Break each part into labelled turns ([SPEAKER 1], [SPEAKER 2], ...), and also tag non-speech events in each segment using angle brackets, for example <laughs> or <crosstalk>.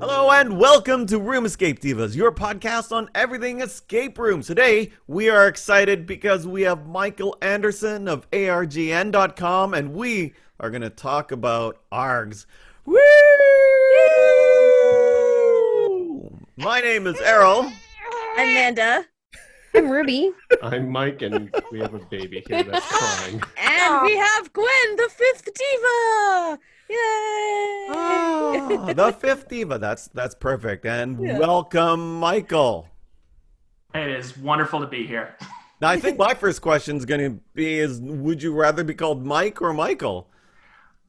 [SPEAKER 1] Hello and welcome to Room Escape Divas, your podcast on everything escape rooms. Today, we are excited because we have Michael Anderson of ARGN.com and we are going to talk about ARGs. Woo! My name is Errol.
[SPEAKER 2] Amanda.
[SPEAKER 3] I'm Ruby.
[SPEAKER 4] I'm Mike, and we have a baby here that's <laughs> crying.
[SPEAKER 2] And we have Gwen, the fifth diva. Yay!
[SPEAKER 1] Ah, the fifth diva. That's that's perfect. And
[SPEAKER 2] Yeah.
[SPEAKER 1] welcome, Michael.
[SPEAKER 5] It is wonderful to be here.
[SPEAKER 1] Now, I think my first question is going to be: Is would you rather be called Mike or Michael?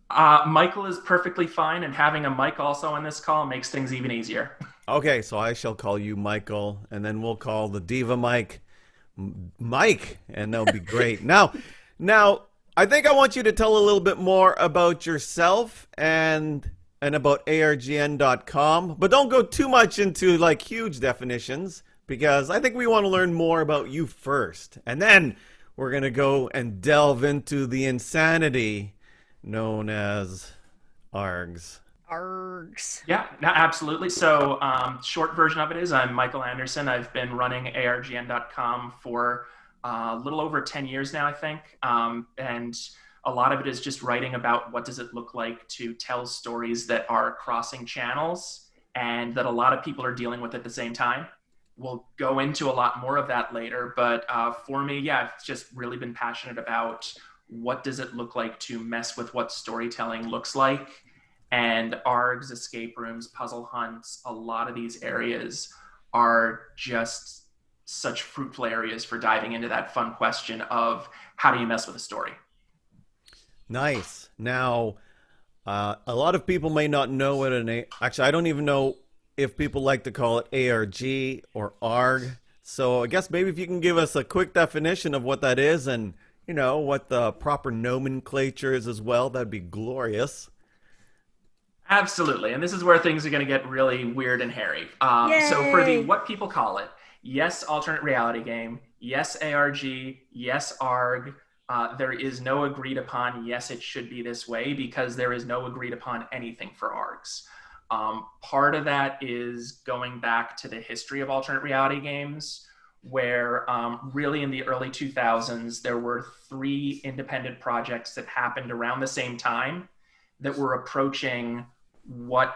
[SPEAKER 5] Uh, Michael is perfectly fine, and having a Mike also on this call makes things even easier.
[SPEAKER 1] Okay, so I shall call you Michael, and then we'll call the diva Mike Mike, and that'll be great. <laughs> now, now I think I want you to tell a little bit more about yourself and and about argn.com, but don't go too much into like huge definitions because I think we want to learn more about you first, and then we're gonna go and delve into the insanity known as ARGs.
[SPEAKER 2] Args.
[SPEAKER 5] Yeah, no, absolutely. So, um, short version of it is I'm Michael Anderson. I've been running ARGN.com for uh, a little over 10 years now, I think. Um, and a lot of it is just writing about what does it look like to tell stories that are crossing channels and that a lot of people are dealing with at the same time. We'll go into a lot more of that later. But uh, for me, yeah, I've just really been passionate about what does it look like to mess with what storytelling looks like and ARGs, escape rooms, puzzle hunts, a lot of these areas are just such fruitful areas for diving into that fun question of how do you mess with a story?
[SPEAKER 1] Nice. Now, uh, a lot of people may not know what an A- actually I don't even know if people like to call it ARG or ARG. So I guess maybe if you can give us a quick definition of what that is and you know what the proper nomenclature is as well, that'd be glorious.
[SPEAKER 5] Absolutely. And this is where things are going to get really weird and hairy. Um, so, for the what people call it, yes, alternate reality game, yes, ARG, yes, ARG. Uh, there is no agreed upon, yes, it should be this way because there is no agreed upon anything for ARGs. Um, part of that is going back to the history of alternate reality games, where um, really in the early 2000s, there were three independent projects that happened around the same time that were approaching what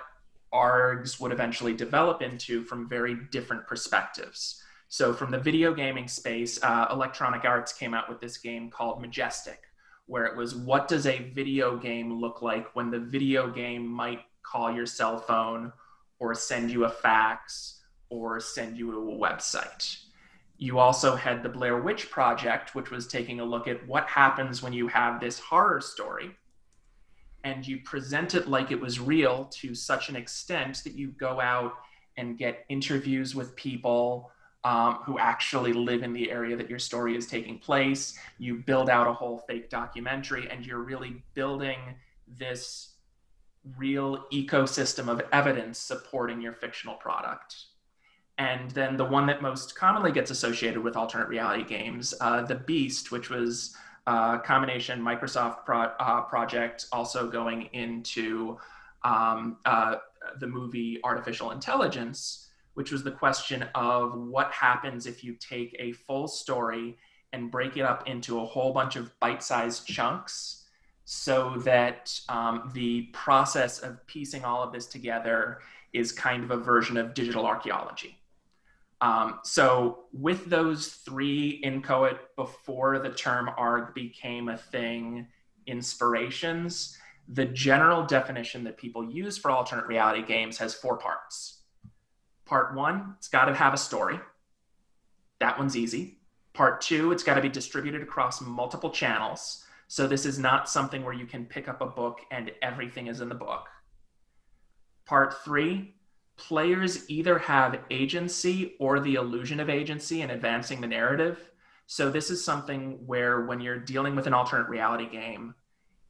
[SPEAKER 5] ARGs would eventually develop into from very different perspectives. So, from the video gaming space, uh, Electronic Arts came out with this game called Majestic, where it was what does a video game look like when the video game might call your cell phone or send you a fax or send you a website. You also had the Blair Witch Project, which was taking a look at what happens when you have this horror story and you present it like it was real to such an extent that you go out and get interviews with people um, who actually live in the area that your story is taking place. You build out a whole fake documentary, and you're really building this real ecosystem of evidence supporting your fictional product. And then the one that most commonly gets associated with alternate reality games, uh, The Beast, which was uh, combination Microsoft pro- uh, project also going into um, uh, the movie Artificial Intelligence, which was the question of what happens if you take a full story and break it up into a whole bunch of bite sized chunks so that um, the process of piecing all of this together is kind of a version of digital archaeology. Um, so, with those three in inchoate before the term ARG became a thing, inspirations, the general definition that people use for alternate reality games has four parts. Part one, it's got to have a story. That one's easy. Part two, it's got to be distributed across multiple channels. So, this is not something where you can pick up a book and everything is in the book. Part three, players either have agency or the illusion of agency in advancing the narrative. So, this is something where when you're dealing with an alternate reality game,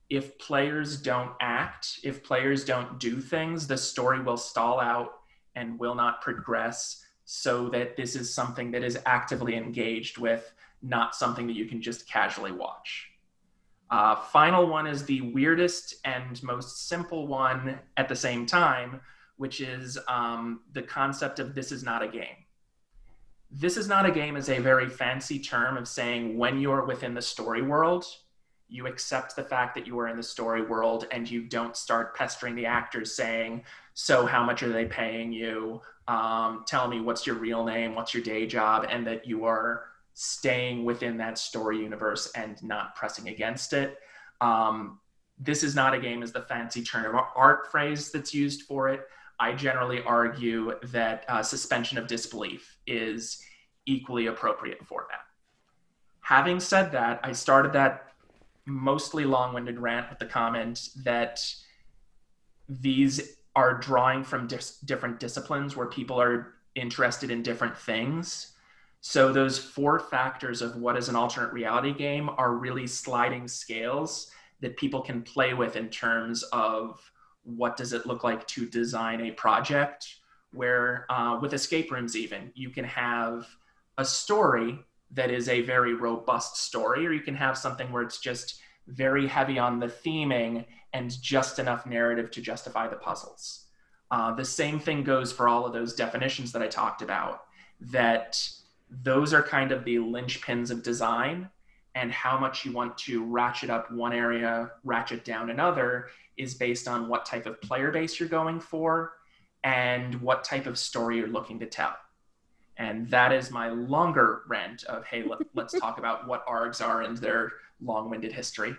[SPEAKER 5] if players don't act, if players don't do things, the story will stall out and will not progress so that this is something that is actively engaged with, not something that you can just casually watch. Uh, final one is the weirdest and most simple one at the same time, which is um, the concept of this is not a game. This is not a game is a very fancy term of saying when you're within the story world, you accept the fact that you are in the story world and you don't start pestering the actors saying, So, how much are they paying you? Um, tell me what's your real name, what's your day job, and that you are staying within that story universe and not pressing against it. Um, this is not a game is the fancy term of art phrase that's used for it. I generally argue that uh, suspension of disbelief is equally appropriate for that. Having said that, I started that mostly long winded rant with the comment that these are drawing from dis- different disciplines where people are interested in different things. So, those four factors of what is an alternate reality game are really sliding scales that people can play with in terms of what does it look like to design a project where uh, with escape rooms even you can have a story that is a very robust story or you can have something where it's just very heavy on the theming and just enough narrative to justify the puzzles. Uh, the same thing goes for all of those definitions that i talked about that those are kind of the linchpins of design and how much you want to ratchet up one area, ratchet down another is based on what type of player base you're going for and what type of story you're looking to tell. And that is my longer rant of, hey, let, us <laughs> talk about what ARGs are and their long winded history.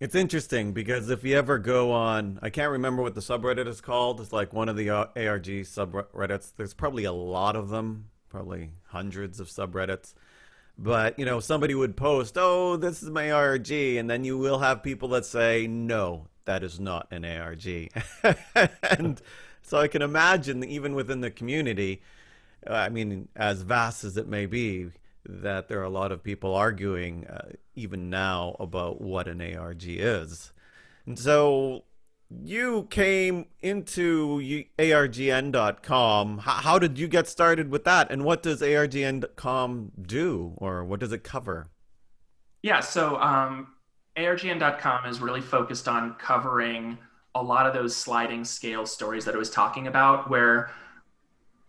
[SPEAKER 1] It's interesting because if you ever go on, I can't remember what the subreddit is called. It's like one of the uh, ARG subreddits. There's probably a lot of them, probably hundreds of subreddits but you know somebody would post oh this is my arg and then you will have people that say no that is not an arg <laughs> and so i can imagine even within the community i mean as vast as it may be that there are a lot of people arguing uh, even now about what an arg is and so you came into argn.com. How, how did you get started with that? And what does argn.com do or what does it cover?
[SPEAKER 5] Yeah, so um, argn.com is really focused on covering a lot of those sliding scale stories that I was talking about, where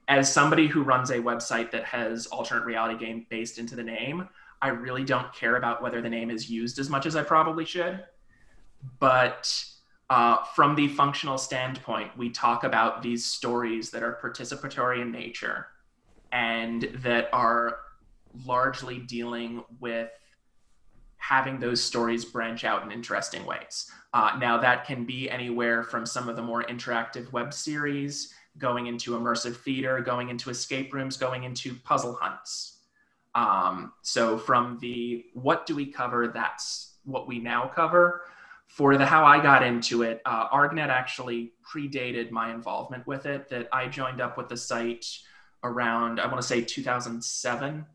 [SPEAKER 5] as somebody who runs a website that has alternate reality game based into the name, I really don't care about whether the name is used as much as I probably should. But uh, from the functional standpoint, we talk about these stories that are participatory in nature and that are largely dealing with having those stories branch out in interesting ways. Uh, now, that can be anywhere from some of the more interactive web series, going into immersive theater, going into escape rooms, going into puzzle hunts. Um, so, from the what do we cover, that's what we now cover for the how I got into it, uh, ArgNet actually predated my involvement with it. That I joined up with the site around I want to say 2007,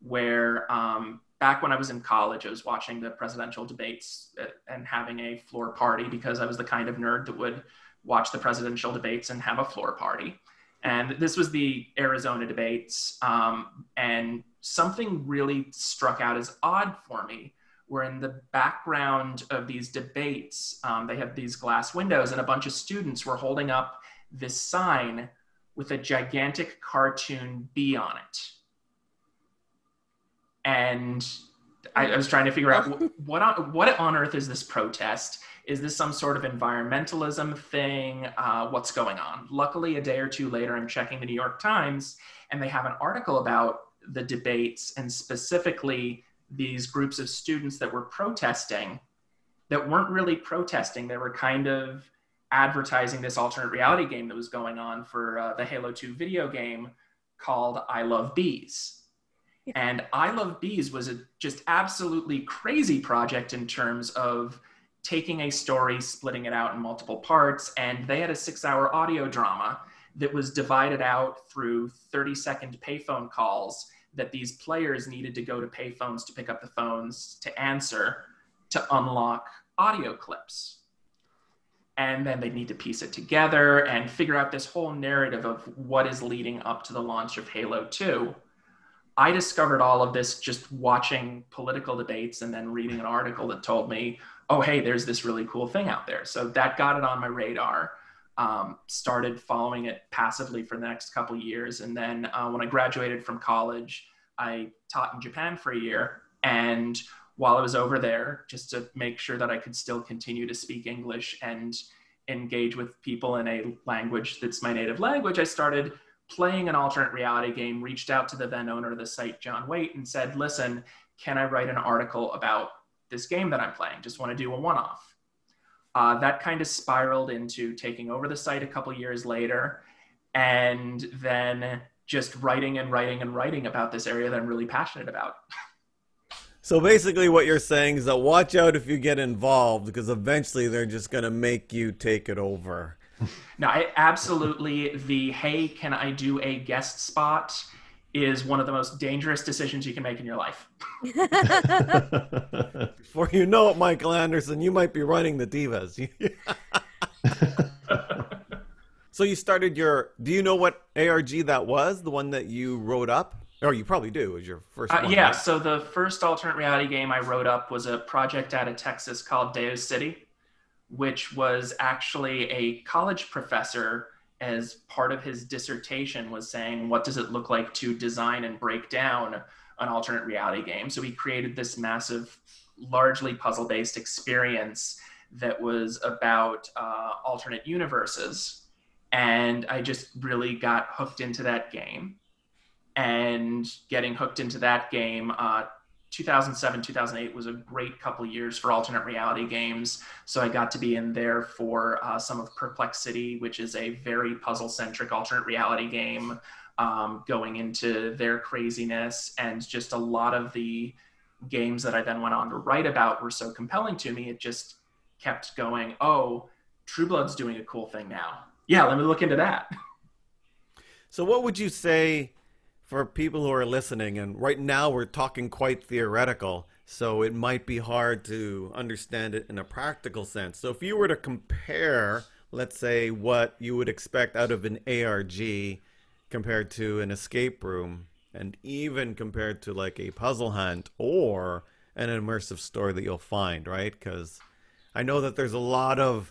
[SPEAKER 5] where um, back when I was in college, I was watching the presidential debates uh, and having a floor party because I was the kind of nerd that would watch the presidential debates and have a floor party. And this was the Arizona debates, um, and something really struck out as odd for me where in the background of these debates, um, they have these glass windows, and a bunch of students were holding up this sign with a gigantic cartoon bee on it. And I, I was trying to figure out <laughs> what on, what on earth is this protest? Is this some sort of environmentalism thing? Uh, what's going on? Luckily, a day or two later, I'm checking the New York Times, and they have an article about the debates and specifically these groups of students that were protesting that weren't really protesting. They were kind of advertising this alternate reality game that was going on for uh, the Halo 2 video game called I Love Bees. And I Love Bees was a just absolutely crazy project in terms of taking a story, splitting it out in multiple parts, and they had a six hour audio drama that was divided out through 30 second payphone calls that these players needed to go to payphones to pick up the phones to answer to unlock audio clips. And then they need to piece it together and figure out this whole narrative of what is leading up to the launch of Halo 2. I discovered all of this just watching political debates and then reading an article that told me, oh, hey, there's this really cool thing out there. So that got it on my radar. Um, started following it passively for the next couple years, and then uh, when I graduated from college, I taught in Japan for a year. And while I was over there, just to make sure that I could still continue to speak English and engage with people in a language that's my native language, I started playing an alternate reality game, reached out to the then owner of the site, John Waite, and said, Listen, can I write an article about this game that I'm playing? Just want to do a one off. Uh, that kind of spiraled into taking over the site a couple years later, and then just writing and writing and writing about this area that I'm really passionate about. <laughs>
[SPEAKER 1] So basically, what you're saying is that watch out if you get involved because eventually they're just going to make you take it over.
[SPEAKER 5] No, I absolutely the hey, can I do a guest spot is one of the most dangerous decisions you can make in your life. <laughs>
[SPEAKER 1] Before you know it, Michael Anderson, you might be running the Divas. <laughs> so you started your. Do you know what ARG that was? The one that you wrote up? Oh, you probably do. It was your first
[SPEAKER 5] Uh,
[SPEAKER 1] one,
[SPEAKER 5] yeah,
[SPEAKER 1] right?
[SPEAKER 5] so the first alternate reality game I wrote up was a project out of Texas called Deus City, which was actually a college professor as part of his dissertation was saying, what does it look like to design and break down an alternate reality game? So he created this massive, largely puzzle-based experience that was about uh, alternate universes. And I just really got hooked into that game and getting hooked into that game uh, 2007 2008 was a great couple years for alternate reality games. So i got to be in there for uh, some of Perplex City which is a very puzzle centric alternate reality game um, going into their craziness. And just a lot of the games that i then went on to write about were so compelling to me it just kept going oh true blood's doing a cool thing now. Yeah let me look into that.
[SPEAKER 1] So, what would you say for people who are listening? And right now, we're talking quite theoretical, so it might be hard to understand it in a practical sense. So, if you were to compare, let's say, what you would expect out of an ARG compared to an escape room, and even compared to like a puzzle hunt or an immersive story that you'll find, right? Because I know that there's a lot of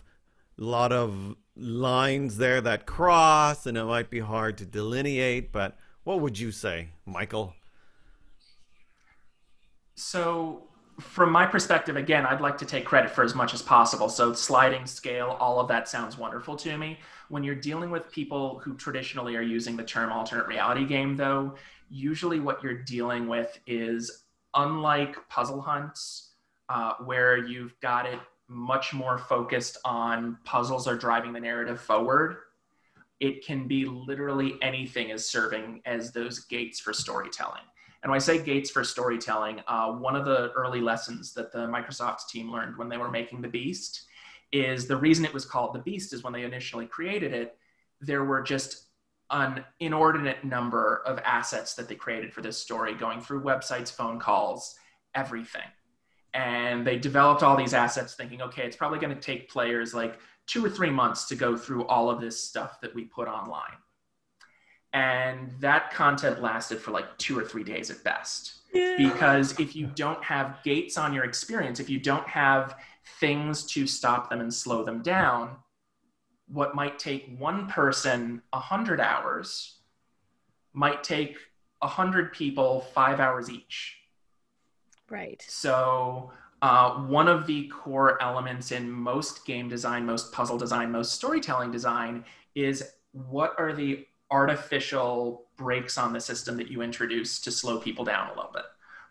[SPEAKER 1] lot of lines there that cross and it might be hard to delineate but what would you say michael
[SPEAKER 5] So, from my perspective, again, I'd like to take credit for as much as possible. So, sliding scale, all of that sounds wonderful to me. When you're dealing with people who traditionally are using the term alternate reality game, though, usually what you're dealing with is unlike puzzle hunts, uh, where you've got it much more focused on puzzles are driving the narrative forward. It can be literally anything as serving as those gates for storytelling. And when I say gates for storytelling, uh, one of the early lessons that the Microsoft team learned when they were making the Beast is the reason it was called the Beast is when they initially created it, there were just an inordinate number of assets that they created for this story, going through websites, phone calls, everything. And they developed all these assets thinking, okay, it's probably going to take players like two or three months to go through all of this stuff that we put online. And that content lasted for like two or three days at best. Because if you don't have gates on your experience if you don't have things to stop them and slow them down what might take one person 100 hours might take 100 people five hours each.
[SPEAKER 2] Right.
[SPEAKER 5] so, uh, one of the core elements in most game design, most puzzle design, most storytelling design is what are the artificial breaks on the system that you introduce to slow people down a little bit.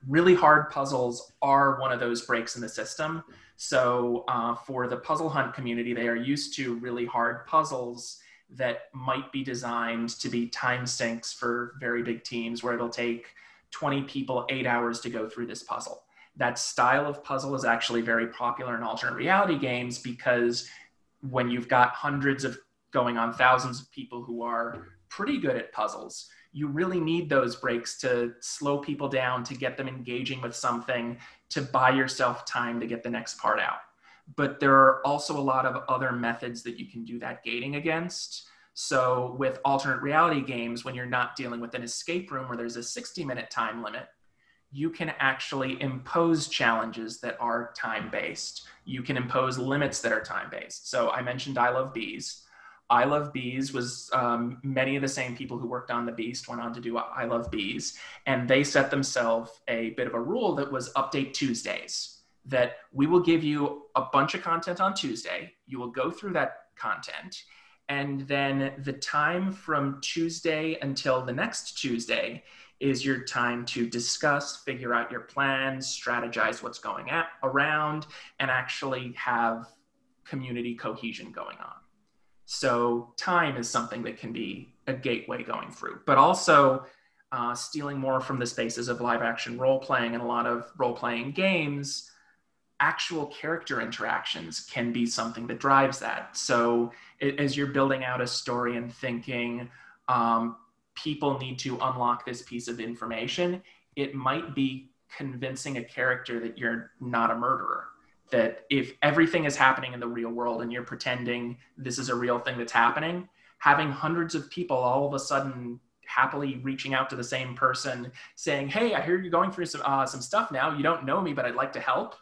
[SPEAKER 5] Really hard puzzles are one of those breaks in the system. So, uh, for the puzzle hunt community, they are used to really hard puzzles that might be designed to be time sinks for very big teams where it'll take 20 people eight hours to go through this puzzle. That style of puzzle is actually very popular in alternate reality games because when you've got hundreds of going on thousands of people who are pretty good at puzzles, you really need those breaks to slow people down, to get them engaging with something, to buy yourself time to get the next part out. But there are also a lot of other methods that you can do that gating against. So, with alternate reality games, when you're not dealing with an escape room where there's a 60 minute time limit, you can actually impose challenges that are time based. You can impose limits that are time based. So, I mentioned I Love Bees. I Love Bees was um, many of the same people who worked on The Beast went on to do I Love Bees. And they set themselves a bit of a rule that was update Tuesdays, that we will give you a bunch of content on Tuesday. You will go through that content. And then the time from Tuesday until the next Tuesday is your time to discuss, figure out your plans, strategize what's going at, around, and actually have community cohesion going on. So time is something that can be a gateway going through, but also uh, stealing more from the spaces of live action role playing and a lot of role playing games. Actual character interactions can be something that drives that. So, as you're building out a story and thinking, um, people need to unlock this piece of information, it might be convincing a character that you're not a murderer that if everything is happening in the real world and you're pretending this is a real thing that's happening, having hundreds of people all of a sudden happily reaching out to the same person saying, "Hey, I hear you're going through some uh, some stuff now. You don't know me, but I'd like to help."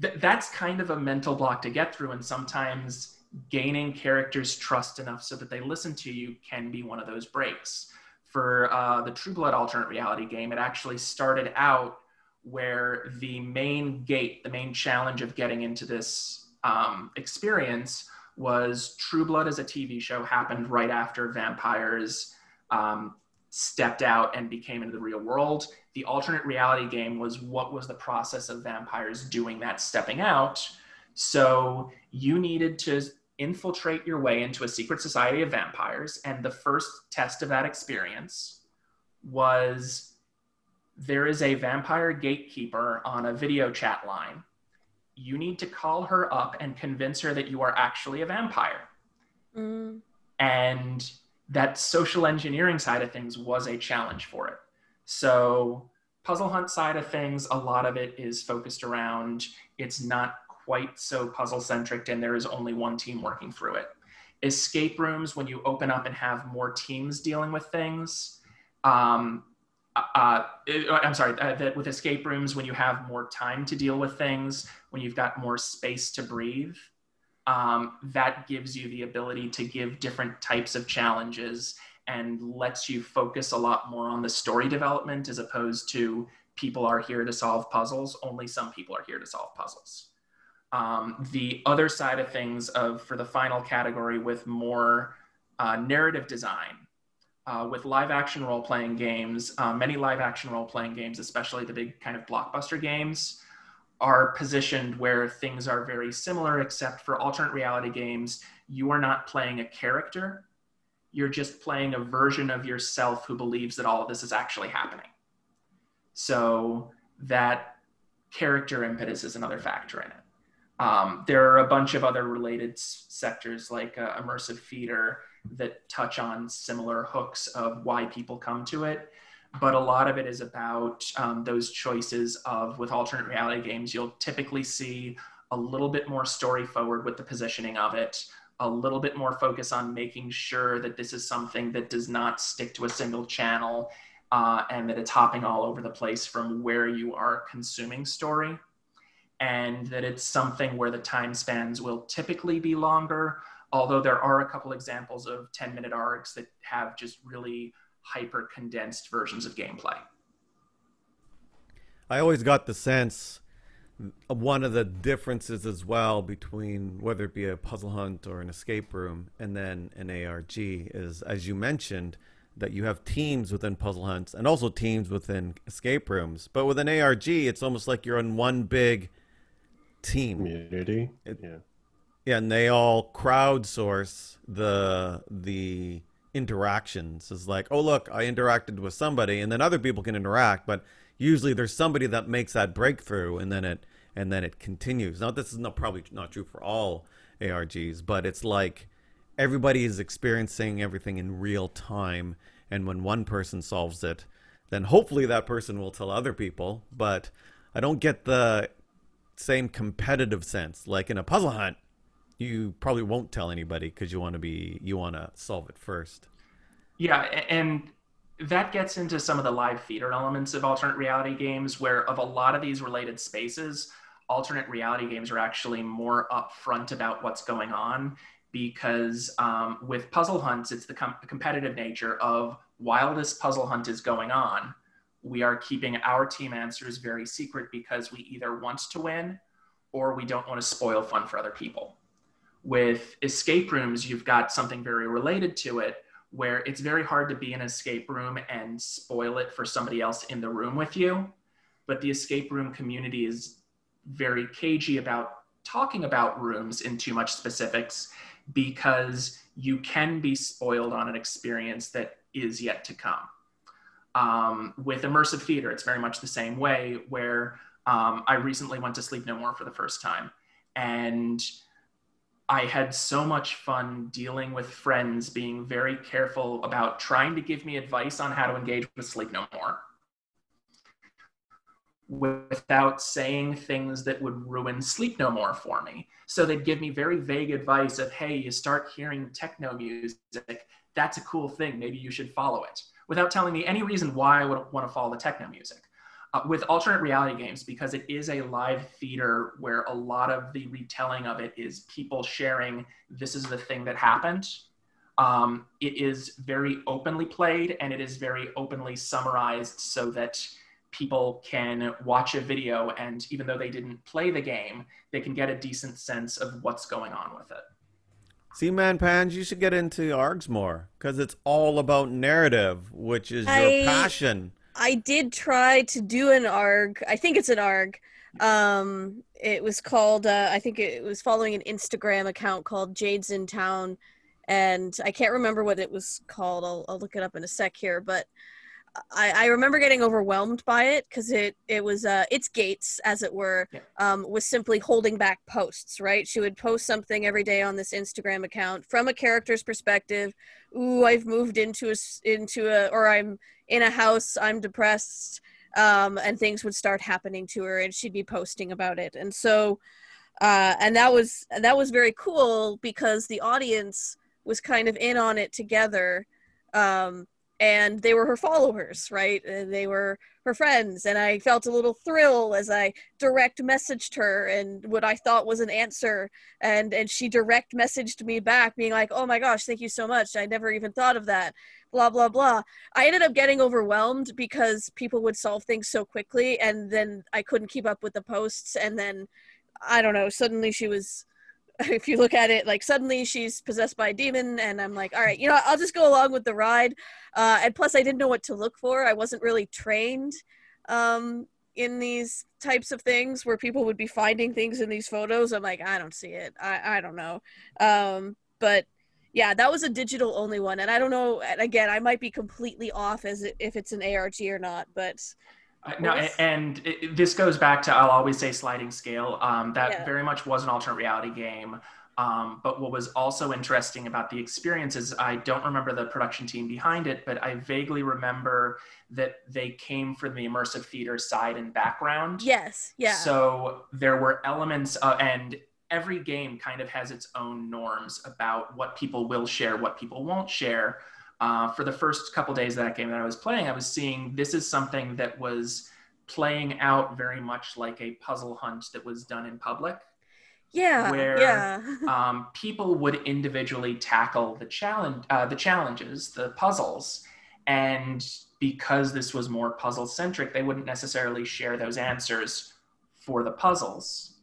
[SPEAKER 5] Th- that's kind of a mental block to get through, and sometimes gaining characters' trust enough so that they listen to you can be one of those breaks. For uh, the True Blood alternate reality game, it actually started out where the main gate, the main challenge of getting into this um, experience was True Blood as a TV show happened right after vampires um, stepped out and became into the real world. The alternate reality game was what was the process of vampires doing that stepping out. So you needed to infiltrate your way into a secret society of vampires. And the first test of that experience was there is a vampire gatekeeper on a video chat line. You need to call her up and convince her that you are actually a vampire. Mm. And that social engineering side of things was a challenge for it. So, puzzle hunt side of things, a lot of it is focused around it's not quite so puzzle centric and there is only one team working through it. Escape rooms, when you open up and have more teams dealing with things, um, uh, I'm sorry, uh, that with escape rooms, when you have more time to deal with things, when you've got more space to breathe, um, that gives you the ability to give different types of challenges and lets you focus a lot more on the story development as opposed to people are here to solve puzzles. Only some people are here to solve puzzles. Um, the other side of things of for the final category with more uh, narrative design uh, with live action role playing games, uh, many live action role playing games, especially the big kind of blockbuster games, are positioned where things are very similar, except for alternate reality games, you are not playing a character. You're just playing a version of yourself who believes that all of this is actually happening. So that character impetus is another factor in it. Um, there are a bunch of other related s- sectors like uh, immersive theater that touch on similar hooks of why people come to it. But a lot of it is about um, those choices of with alternate reality games, you'll typically see a little bit more story forward with the positioning of it, a little bit more focus on making sure that this is something that does not stick to a single channel uh, and that it's hopping all over the place from where you are consuming story. And that it's something where the time spans will typically be longer, although there are a couple examples of 10 minute arcs that have just really hyper condensed versions of gameplay.
[SPEAKER 1] I always got the sense one of the differences as well between whether it be a puzzle hunt or an escape room and then an ARG is, as you mentioned, that you have teams within puzzle hunts and also teams within escape rooms. But with an ARG, it's almost like you're on one big team.
[SPEAKER 4] Community.
[SPEAKER 1] It,
[SPEAKER 4] yeah.
[SPEAKER 1] Yeah, and they all crowdsource the the interactions. Is like, oh look, I interacted with somebody, and then other people can interact, but usually there's somebody that makes that breakthrough, and then it and then it continues. Now this is not probably not true for all ARGs, but it's like everybody is experiencing everything in real time, and when one person solves it, then hopefully that person will tell other people. But I don't get the same competitive sense like in a puzzle hunt you probably won't tell anybody because you want to be you want to solve it first.
[SPEAKER 5] Yeah, and that gets into some of the live theater elements of alternate reality games, where of a lot of these related spaces, alternate reality games are actually more upfront about what's going on. because um, with puzzle hunts, it's the com- competitive nature of while this puzzle hunt is going on, we are keeping our team answers very secret because we either want to win or we don't want to spoil fun for other people. With escape rooms, you've got something very related to it where it's very hard to be in an escape room and spoil it for somebody else in the room with you. But the escape room community is very cagey about talking about rooms in too much specifics because you can be spoiled on an experience that is yet to come. Um, with immersive theater, it's very much the same way, where um, I recently went to Sleep No More for the first time. And I had so much fun dealing with friends being very careful about trying to give me advice on how to engage with Sleep No More without saying things that would ruin Sleep No More for me. So they'd give me very vague advice of, hey, you start hearing techno music, that's a cool thing, maybe you should follow it, without telling me any reason why I would want to follow the techno music. Uh, with alternate reality games because it is a live theater where a lot of the retelling of it is people sharing this is the thing that happened. Um, it is very openly played and it is very openly summarized so that people can watch a video and even though they didn't play the game they can get a decent sense of what's going on with it
[SPEAKER 1] See, man, Pans, you should get into ARGs more because it's all about narrative, which is your passion.
[SPEAKER 2] I did try to do an ARG. I think it's an ARG. Um, it was called. Uh, I think it was following an Instagram account called Jade's in Town, and I can't remember what it was called. I'll, I'll look it up in a sec here. But I, I remember getting overwhelmed by it because it it was uh, its gates, as it were,
[SPEAKER 5] Yeah.
[SPEAKER 2] um, was simply holding back posts. Right? She would post something every day on this Instagram account from a character's perspective. Ooh, I've moved into a into a, or I'm in a house. I'm depressed um, and things would start happening to her and she'd be posting about it and so uh, and that was that was very cool because the audience was kind of in on it together um, and they were her followers right? They were her friends and i felt a little thrill as i direct messaged her and what i thought was an answer and and she direct messaged me back being like oh my gosh thank you so much. I never even thought of that. Blah blah blah. I ended up getting overwhelmed because people would solve things so quickly and then I couldn't keep up with the posts and then I don't know, suddenly she was if you look at it like suddenly she's possessed by a demon and I'm like, all right, you know, I'll just go along with the ride. Uh, and plus I didn't know what to look for. I wasn't really trained um, in these types of things where people would be finding things in these photos. I'm like, I don't see it. I, I don't know. Um, but yeah, that was a digital only one, and I don't know. Again, I might be completely off as if it's an ARG or not, but
[SPEAKER 5] no, and it, this goes back to I'll always say sliding scale. Um, that
[SPEAKER 2] Yeah.
[SPEAKER 5] very much was an alternate reality game. Um, but what was also interesting about the experience is I don't remember the production team behind it, but I vaguely remember that they came from the immersive theater side and background.
[SPEAKER 2] yes, yeah,
[SPEAKER 5] So there were elements, uh, and every game kind of has its own norms about what people will share, what people won't share. Uh, for the first couple days of that game that I was playing, I was seeing this is something that was playing out very much like a puzzle hunt that was done in public.
[SPEAKER 2] yeah,
[SPEAKER 5] where-
[SPEAKER 2] yeah, <laughs>
[SPEAKER 5] Um, people would individually tackle the challenge, uh, the challenges, the puzzles, and because this was more puzzle centric, they wouldn't necessarily share those answers for the puzzles.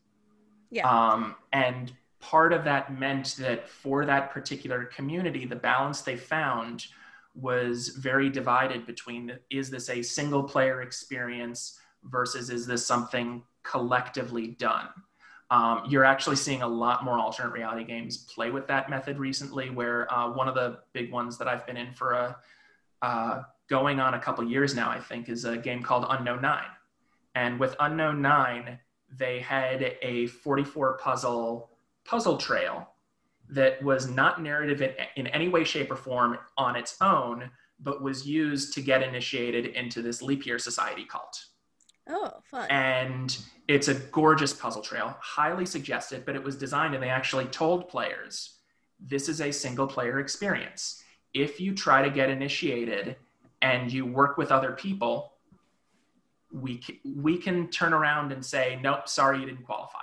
[SPEAKER 2] Yeah.
[SPEAKER 5] Um, and part of that meant that for that particular community, the balance they found was very divided between is this a single player experience versus is this something collectively done? Um, you're actually seeing a lot more alternate reality games play with that method recently, where uh, one of the big ones that I've been in for a uh, going on a couple years now, I think, is a game called Unknown Nine. And with Unknown Nine, they had a 44 puzzle puzzle trail that was not narrative in, in any way, shape, or form on its own, but was used to get initiated into this leap year society cult.
[SPEAKER 2] oh, fun,
[SPEAKER 5] And it's a gorgeous puzzle trail, highly suggested, but it was designed and they actually told players this is a single player experience. If you try to get initiated and you work with other people, we, c- we can turn around and say, nope, sorry, you didn't qualify.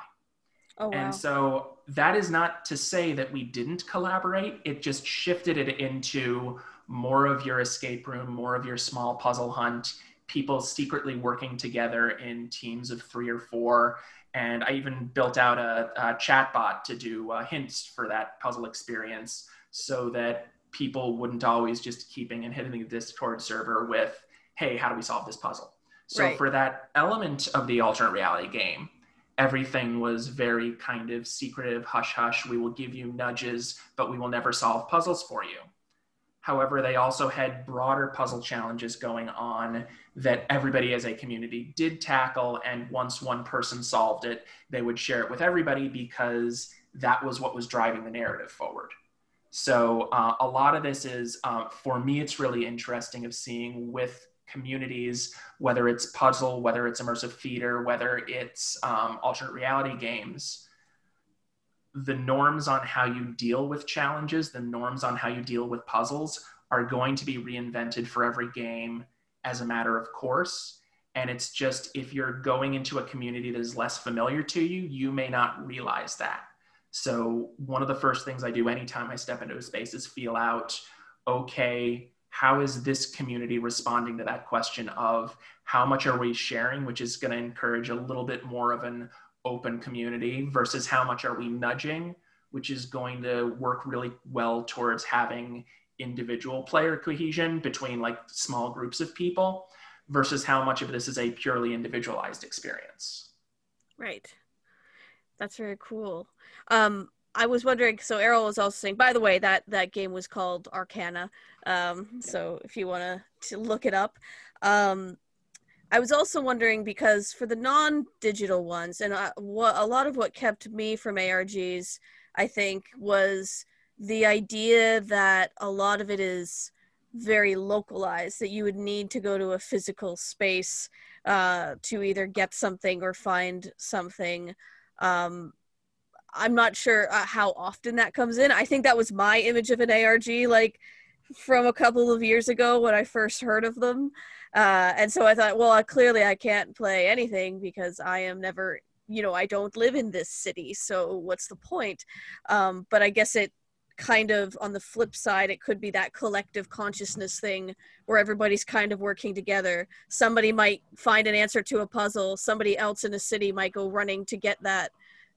[SPEAKER 2] Oh wow.
[SPEAKER 5] And so that is not to say that we didn't collaborate. It just shifted it into more of your escape room, more of your small puzzle hunt, people secretly working together in teams of three or four. And I even built out a, a chat bot to do uh, hints for that puzzle experience so that people wouldn't always just keeping and hitting the Discord server with, hey, how do we solve this puzzle? So
[SPEAKER 2] Right.
[SPEAKER 5] for that element of the alternate reality game, everything was very kind of secretive, hush hush. We will give you nudges, but we will never solve puzzles for you. However, they also had broader puzzle challenges going on that everybody as a community did tackle. And once one person solved it, they would share it with everybody because that was what was driving the narrative forward. So uh, a lot of this is, uh, for me, it's really interesting of seeing with communities, whether it's puzzle, whether it's immersive theater, whether it's um, alternate reality games, the norms on how you deal with challenges, the norms on how you deal with puzzles are going to be reinvented for every game as a matter of course. And it's just if you're going into a community that is less familiar to you, you may not realize that. So, one of the first things I do anytime I step into a space is feel out okay, how is this community responding to that question of how much are we sharing, which is going to encourage a little bit more of an open community versus how much are we nudging, which is going to work really well towards having individual player cohesion between like small groups of people versus how much of this is a purely individualized experience.
[SPEAKER 2] Right. That's very cool. Um, I was wondering. So Errol was also saying. By the way, that that game was called Arcana. Um, so if you want to look it up, um, I was also wondering because for the non-digital ones, and uh, what a lot of what kept me from ARGs, I think, was the idea that a lot of it is very localized. That you would need to go to a physical space uh, to either get something or find something. Um, I'm not sure uh, how often that comes in. I think that was my image of an ARG, like from a couple of years ago when I first heard of them. Uh, and so I thought, well, uh, clearly I can't play anything because I am never, you know, I don't live in this city. So what's the point? Um, but I guess it kind of on the flip side, it could be that collective consciousness thing where everybody's kind of working together. Somebody might find an answer to a puzzle. Somebody else in a city might go running to get that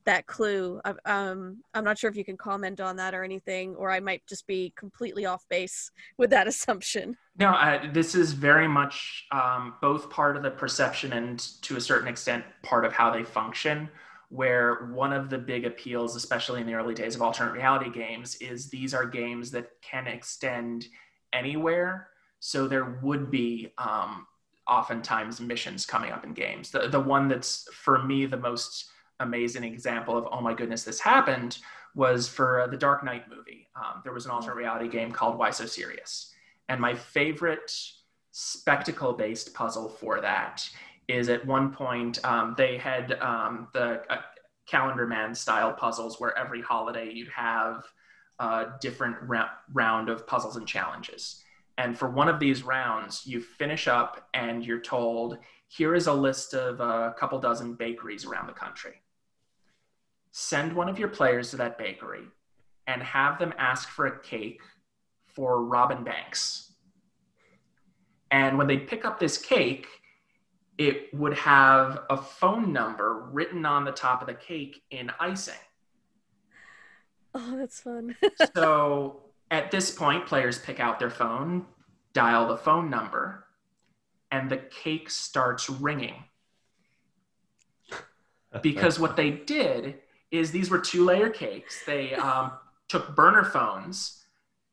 [SPEAKER 2] that clue. I- Um, I'm not sure if you can comment on that or anything, or I might just be completely off base with that <laughs> assumption.
[SPEAKER 5] No, uh, this is very much um, both part of the perception and to a certain extent part of how they function. Where one of the big appeals, especially in the early days of alternate reality games, is these are games that can extend anywhere. So there would be um, oftentimes missions coming up in games. The, the one that's for me the most amazing example of, oh my goodness, this happened was for uh, the Dark Knight movie. Um, there was an alternate reality game called Why So Serious? And my favorite spectacle based puzzle for that is at one point um, they had um, the uh, calendar man style puzzles where every holiday you'd have a different ra- round of puzzles and challenges. And for one of these rounds, you finish up and you're told, here is a list of a couple dozen bakeries around the country. Send one of your players to that bakery and have them ask for a cake for Robin Banks. And when they pick up this cake, it would have a phone number written on the top of the cake in icing.
[SPEAKER 2] Oh, that's fun. <laughs>
[SPEAKER 5] so at this point, players pick out their phone, dial the phone number, and the cake starts ringing. <laughs> Because what they did is these were two layer cakes. They um, took burner phones,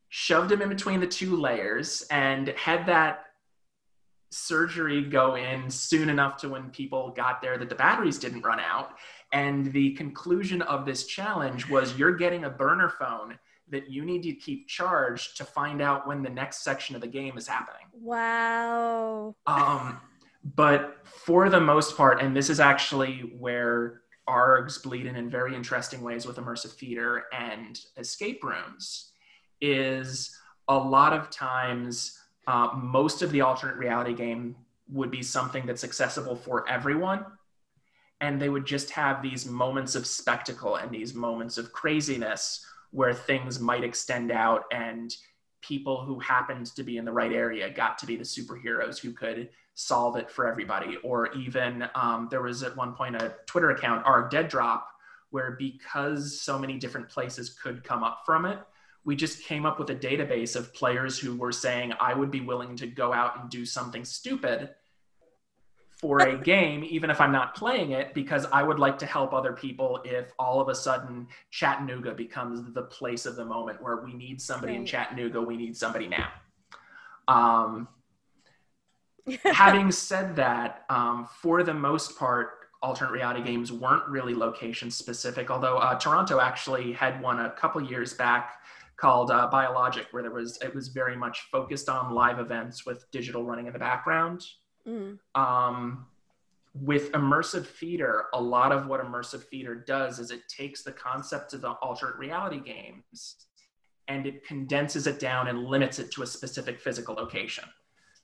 [SPEAKER 5] shoved them in between the two layers, and had that surgery go in soon enough to when people got there that the batteries didn't run out. And the conclusion of this challenge was you're getting a burner phone that you need to keep charged to find out when the next section of the game is happening.
[SPEAKER 2] wow.
[SPEAKER 5] Um, but for the most part, and this is actually where ARGs bleed in in very interesting ways with immersive theater and escape rooms, is a lot of times uh, most of the alternate reality game would be something that's accessible for everyone. and they would just have these moments of spectacle and these moments of craziness where things might extend out and people who happened to be in the right area got to be the superheroes who could solve it for everybody or even um, there was at one point a twitter account our dead drop where because so many different places could come up from it we just came up with a database of players who were saying i would be willing to go out and do something stupid for a game, even if I'm not playing it, because I would like to help other people if all of a sudden Chattanooga becomes the place of the moment where we need somebody in Chattanooga, we need somebody now. Um, having <laughs> said that, um, for the most part, alternate reality games weren't really location specific, although uh, Toronto actually had one a couple years back called uh, Biologic, where there was it was very much focused on live events with digital running in the background
[SPEAKER 2] Mm.
[SPEAKER 5] um, with immersive theater, a lot of what immersive theater does is it takes the concept of the alternate reality games and it condenses it down and limits it to a specific physical location.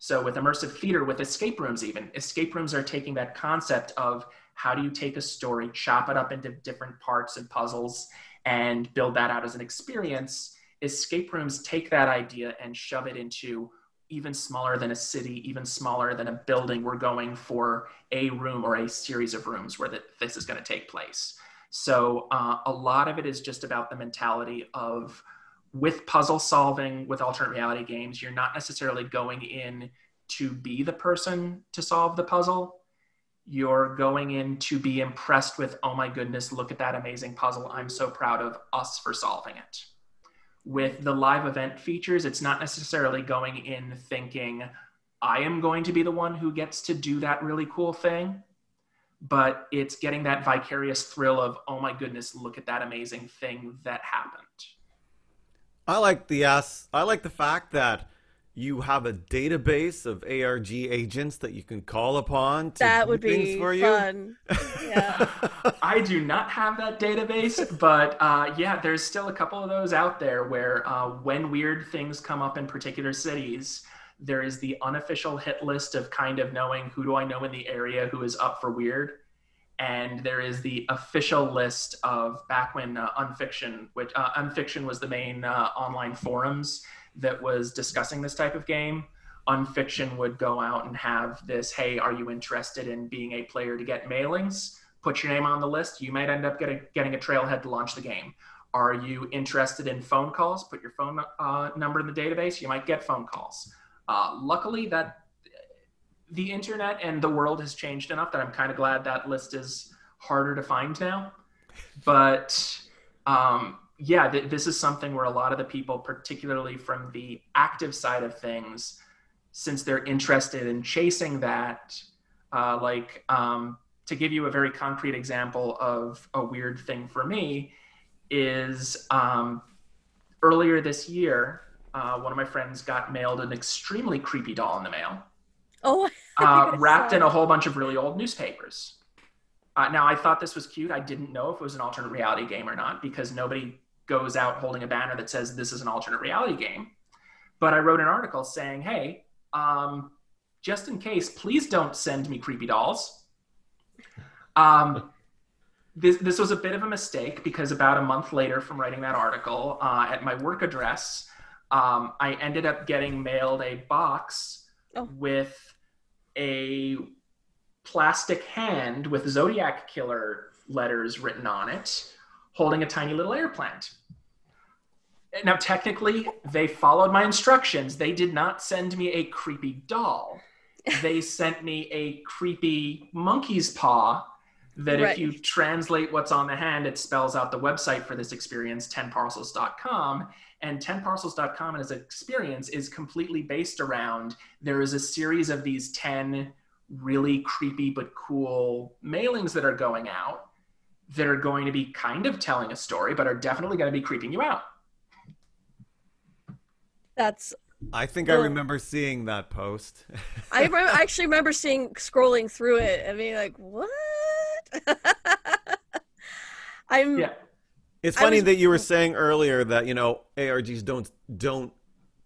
[SPEAKER 5] So with immersive theater, with escape rooms, even escape rooms are taking that concept of how do you take a story, chop it up into different parts and puzzles, and build that out as an experience. Escape rooms take that idea and shove it into even smaller than a city, even smaller than a building. We're going for a room or a series of rooms where that this is going to take place. So uh, a lot of it is just about the mentality of with puzzle solving with alternate reality games, you're not necessarily going in to be the person to solve the puzzle. You're going in to be impressed with, oh my goodness, look at that amazing puzzle. I'm so proud of us for solving it with the live event features, it's not necessarily going in thinking, I am going to be the one who gets to do that really cool thing, but it's getting that vicarious thrill of, oh my goodness, look at that amazing thing that happened.
[SPEAKER 1] I like the ass. I like the fact that you have a database of ARG agents that you can call upon to
[SPEAKER 2] That
[SPEAKER 1] do
[SPEAKER 2] would
[SPEAKER 1] things
[SPEAKER 2] be
[SPEAKER 1] for
[SPEAKER 2] fun. Yeah. <laughs>
[SPEAKER 5] I do not have that database, but uh, yeah, there's still a couple of those out there where uh, when weird things come up in particular cities, there is the unofficial hit list of kind of knowing who do I know in the area who is up for weird. And there is the official list of back when uh, Unfiction, which uh, Unfiction was the main uh, online forums that was discussing this type of game. Unfiction would go out and have this hey, are you interested in being a player to get mailings? Put your name on the list. You might end up getting, getting a trailhead to launch the game. Are you interested in phone calls? Put your phone uh, number in the database. You might get phone calls. Uh, luckily, that the internet and the world has changed enough that I'm kind of glad that list is harder to find now. But um, yeah, th- this is something where a lot of the people, particularly from the active side of things, since they're interested in chasing that, uh, like um, to give you a very concrete example of a weird thing for me, is um, earlier this year, uh, one of my friends got mailed an extremely creepy doll in the mail
[SPEAKER 2] Oh,
[SPEAKER 5] uh, wrapped in a whole bunch of really old newspapers. Uh, now, I thought this was cute. I didn't know if it was an alternate reality game or not because nobody goes out holding a banner that says this is an alternate reality game. But I wrote an article saying, hey, um, just in case, please don't send me creepy dolls. Um, this, this was a bit of a mistake because about a month later from writing that article uh, at my work address, um, I ended up getting mailed a box
[SPEAKER 2] Oh.
[SPEAKER 5] with a plastic hand with Zodiac Killer letters written on it, holding a tiny little air plant. Now, technically, they followed my instructions. They did not send me a creepy doll. <laughs> They sent me a creepy monkey's paw that
[SPEAKER 2] Right.
[SPEAKER 5] if you translate what's on the hand, it spells out the website for this experience, 10parcels.com. And 10parcels.com as an experience is completely based around there is a series of these 10 really creepy but cool mailings that are going out that are going to be kind of telling a story, but are definitely going to be creeping you out.
[SPEAKER 2] That's.
[SPEAKER 1] I think I remember seeing that post. <laughs>
[SPEAKER 2] I, re- I actually remember seeing scrolling through it and being like, "What?" <laughs> I'm.
[SPEAKER 5] Yeah.
[SPEAKER 1] It's funny
[SPEAKER 2] was-
[SPEAKER 1] that you were saying earlier that you know ARGs don't don't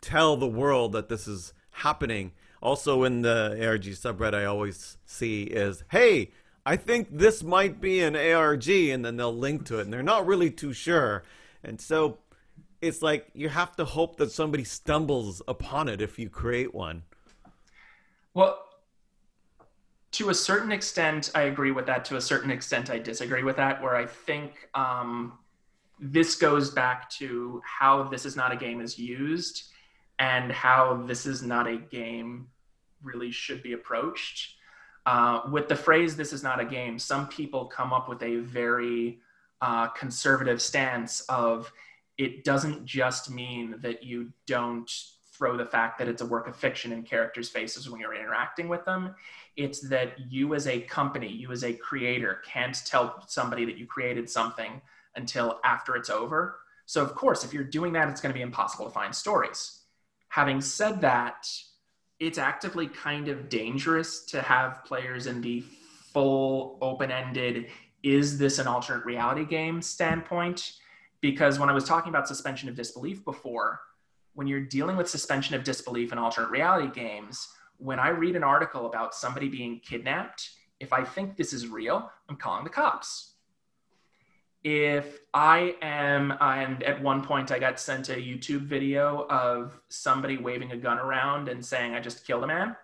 [SPEAKER 1] tell the world that this is happening. Also, in the ARG subreddit, I always see is, "Hey, I think this might be an ARG, and then they'll link to it, and they're not really too sure. And so it's like you have to hope that somebody stumbles upon it if you create one.
[SPEAKER 5] Well, to a certain extent, I agree with that. To a certain extent, I disagree with that. Where I think um, this goes back to how this is not a game is used, and how this is not a game really should be approached. Uh, with the phrase "this is not a game," some people come up with a very uh, conservative stance of it doesn't just mean that you don't throw the fact that it's a work of fiction in characters' faces when you're interacting with them. It's that you, as a company, you, as a creator, can't tell somebody that you created something until after it's over. So, of course, if you're doing that, it's going to be impossible to find stories. Having said that, it's actively kind of dangerous to have players in the full open ended, is this an alternate reality game standpoint? Because when I was talking about suspension of disbelief before, when you're dealing with suspension of disbelief in alternate reality games, when I read an article about somebody being kidnapped, if I think this is real, I'm calling the cops. If I am, and at one point I got sent a YouTube video of somebody waving a gun around and saying, I just killed a man.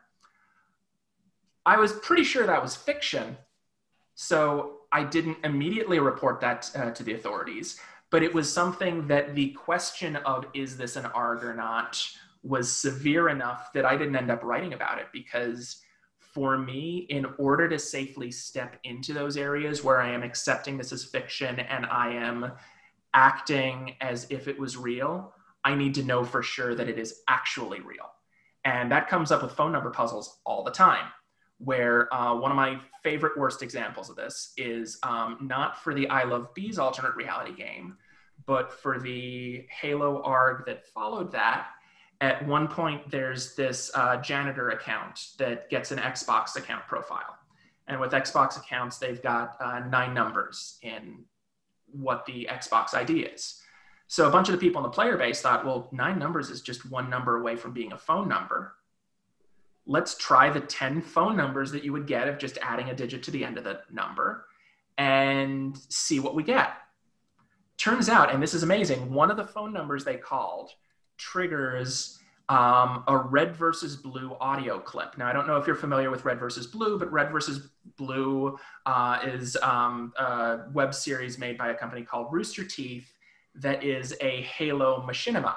[SPEAKER 5] I was pretty sure that was fiction. So I didn't immediately report that uh, to the authorities but it was something that the question of is this an ARG or not was severe enough that I didn't end up writing about it because for me, in order to safely step into those areas where I am accepting this as fiction and I am acting as if it was real, I need to know for sure that it is actually real. And that comes up with phone number puzzles all the time. Where uh, one of my favorite worst examples of this is um, not for the I Love Bees alternate reality game, but for the Halo ARG that followed that, at one point there's this uh, janitor account that gets an Xbox account profile. And with Xbox accounts, they've got uh, nine numbers in what the Xbox ID is. So a bunch of the people in the player base thought, well, nine numbers is just one number away from being a phone number. Let's try the 10 phone numbers that you would get of just adding a digit to the end of the number and see what we get. Turns out, and this is amazing, one of the phone numbers they called triggers um, a red versus blue audio clip. Now, I don't know if you're familiar with red versus blue, but red versus blue uh, is um, a web series made by a company called Rooster Teeth that is a Halo machinima.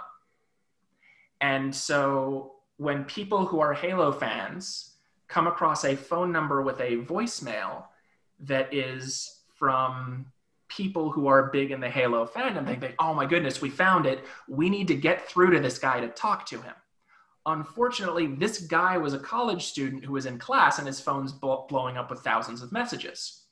[SPEAKER 5] And so when people who are Halo fans come across a phone number with a voicemail that is from people who are big in the Halo fandom think, oh my goodness, we found it. We need to get through to this guy to talk to him. Unfortunately, this guy was a college student who was in class and his phone's blowing up with thousands of messages.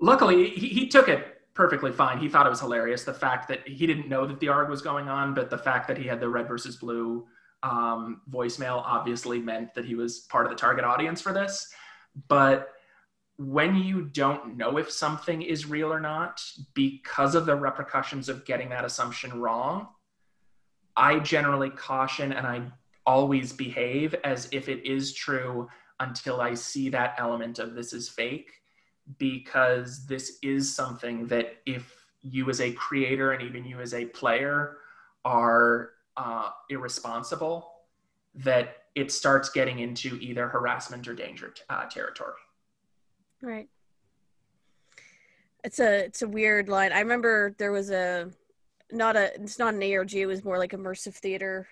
[SPEAKER 5] Luckily, he, he took it perfectly fine. He thought it was hilarious. The fact that he didn't know that the ARG was going on, but the fact that he had the red versus blue um, voicemail obviously meant that he was part of the target audience for this. But when you don't know if something is real or not because of the repercussions of getting that assumption wrong, I generally caution and I always behave as if it is true until I see that element of this is fake, because this is something that if you as a creator and even you as a player are uh, irresponsible, that it starts getting into either harassment or danger uh, territory.
[SPEAKER 2] Right. It's a it's a weird line. I remember there was a not a it's not an ARG, it was more like immersive theater.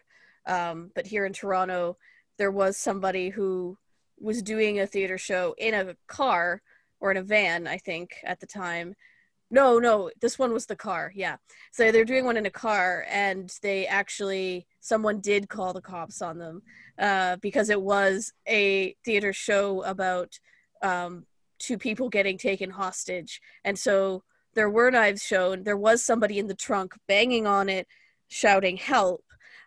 [SPEAKER 2] Um, but here in Toronto, there was somebody who was doing a theater show in a car or in a van, I think, at the time. No, no, this one was the car. Yeah. So they're doing one in a car, and they actually, someone did call the cops on them uh, because it was a theater show about um, to people getting taken hostage. And so there were knives shown. There was somebody in the trunk banging on it, shouting help.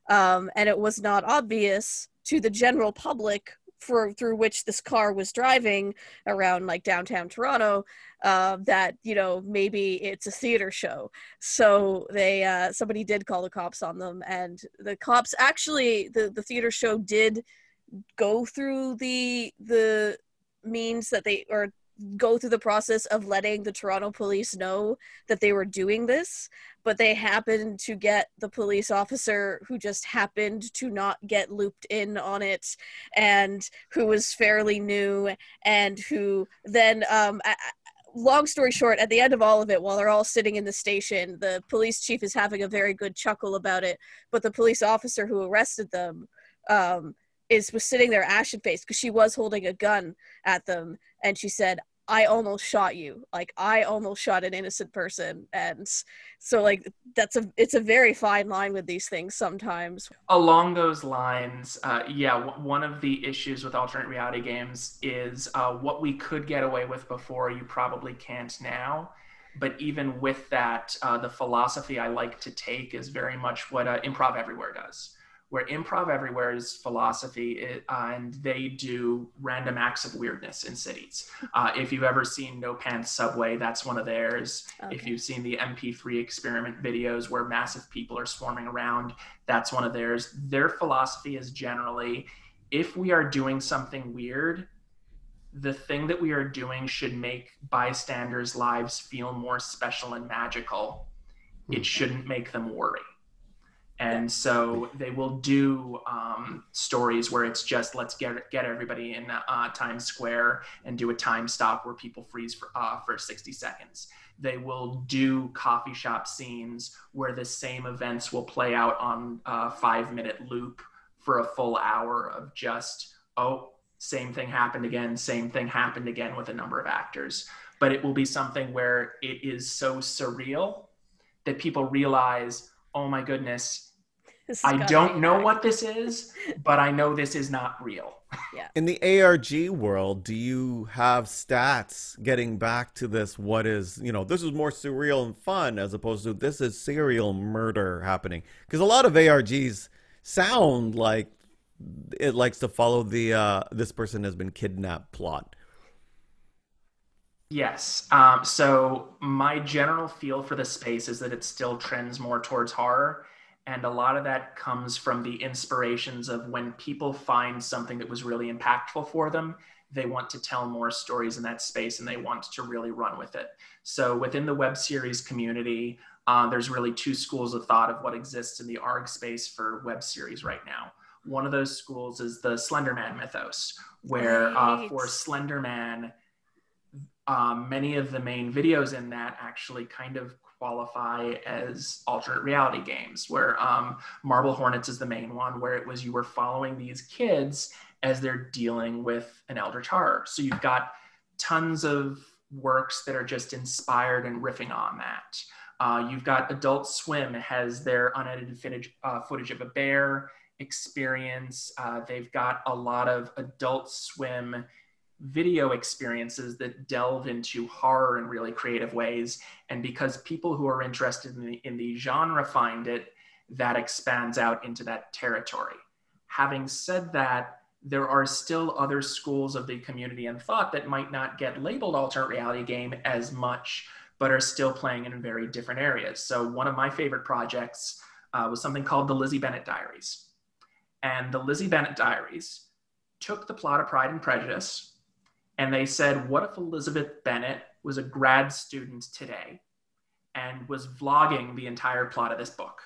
[SPEAKER 2] Um, and it was not obvious to the general public for through which this car was driving around like downtown Toronto uh, that you know maybe it's a theater show. So they uh, somebody did call the cops on them, and the cops actually the the theater show did go through the the means that they or go through the process of letting the Toronto police know that they were doing this, but they happened to get the police officer who just happened to not get looped in on it and who was fairly new and who then um I, long story short, at the end of all of it, while they're all sitting in the station, the police chief is having a very good chuckle about it. But the police officer who arrested them um, is was sitting there ashen faced because she was holding a gun at them, and she said, I almost shot you. Like I almost shot an innocent person. And so like that's a it's a very fine line with these things sometimes.
[SPEAKER 5] Along those lines, uh, yeah, w- one of the issues with alternate reality games is uh, what we could get away with before, you probably can't now. But even with that, uh, the philosophy I like to take is very much what uh, Improv Everywhere does where Improv Everywhere's philosophy is, uh, and they do random acts of weirdness in cities. Uh, if you've ever seen No Pants Subway, that's one of theirs. Okay. If you've seen the MP3 experiment videos where massive people are swarming around, that's one of theirs. Their philosophy is generally if we are doing something weird, the thing that we are doing should make bystanders' lives feel more special and magical. It hmm. shouldn't make them worry and so they will do um, stories where it's just let's get get everybody in uh, Times Square and do a time stop where people freeze for uh, for 60 seconds. They will do coffee shop scenes where the same events will play out on a five minute loop for a full hour of just oh same thing happened again, same thing happened again with a number of actors. But it will be something where it is so surreal that people realize, oh my goodness, I don't know what this is, <laughs> but I know this is not real.
[SPEAKER 2] Yeah.
[SPEAKER 1] In the ARG world, do you have stats getting back to this? What is, you know, this is more surreal and fun as opposed to this is serial murder happening? Because a lot of ARGs sound like it likes to follow the uh, this person has been kidnapped plot.
[SPEAKER 5] Yes. Um, so my general feel for the space is that it still trends more towards horror and a lot of that comes from the inspirations of when people find something that was really impactful for them, they want to tell more stories in that space and they want to really run with it. So within the web series community, uh, there's really two schools of thought of what exists in the ARG space for web series right now. One of those schools is the Slenderman mythos, where right. uh, for Slenderman, um, many of the main videos in that actually kind of qualify as alternate reality games, where um, Marble Hornets is the main one, where it was you were following these kids as they're dealing with an elder horror. So you've got tons of works that are just inspired and riffing on that. Uh, you've got Adult Swim has their unedited footage, uh, footage of a bear experience. Uh, they've got a lot of Adult Swim video experiences that delve into horror in really creative ways. And because people who are interested in the, in the genre find it, that expands out into that territory. Having said that, there are still other schools of the community and thought that might not get labeled alternate reality game as much, but are still playing in very different areas. So, one of my favorite projects uh, was something called the Lizzie Bennet Diaries. And the Lizzie Bennet Diaries took the plot of Pride and Prejudice, and they said, what if Elizabeth Bennet was a grad student today and was vlogging the entire plot of this book?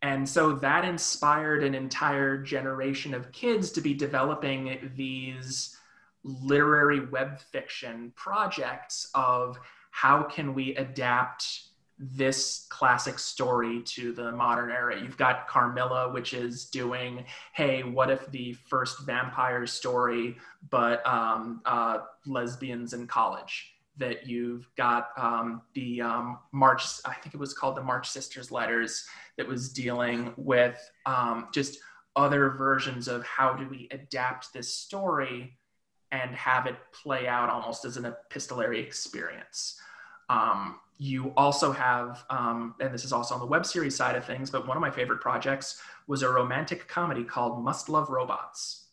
[SPEAKER 5] And so that inspired an entire generation of kids to be developing these literary web fiction projects of how can we adapt this classic story to the modern era. You've got Carmilla, which is doing, hey, what if the first vampire story, but um, uh, lesbians in college? That you've got um, the um, March, I think it was called the March Sisters Letters, that was dealing with um, just other versions of how do we adapt this story and have it play out almost as an epistolary experience. Um, you also have, um, and this is also on the web series side of things, but one of my favorite projects was a romantic comedy called Must Love Robots.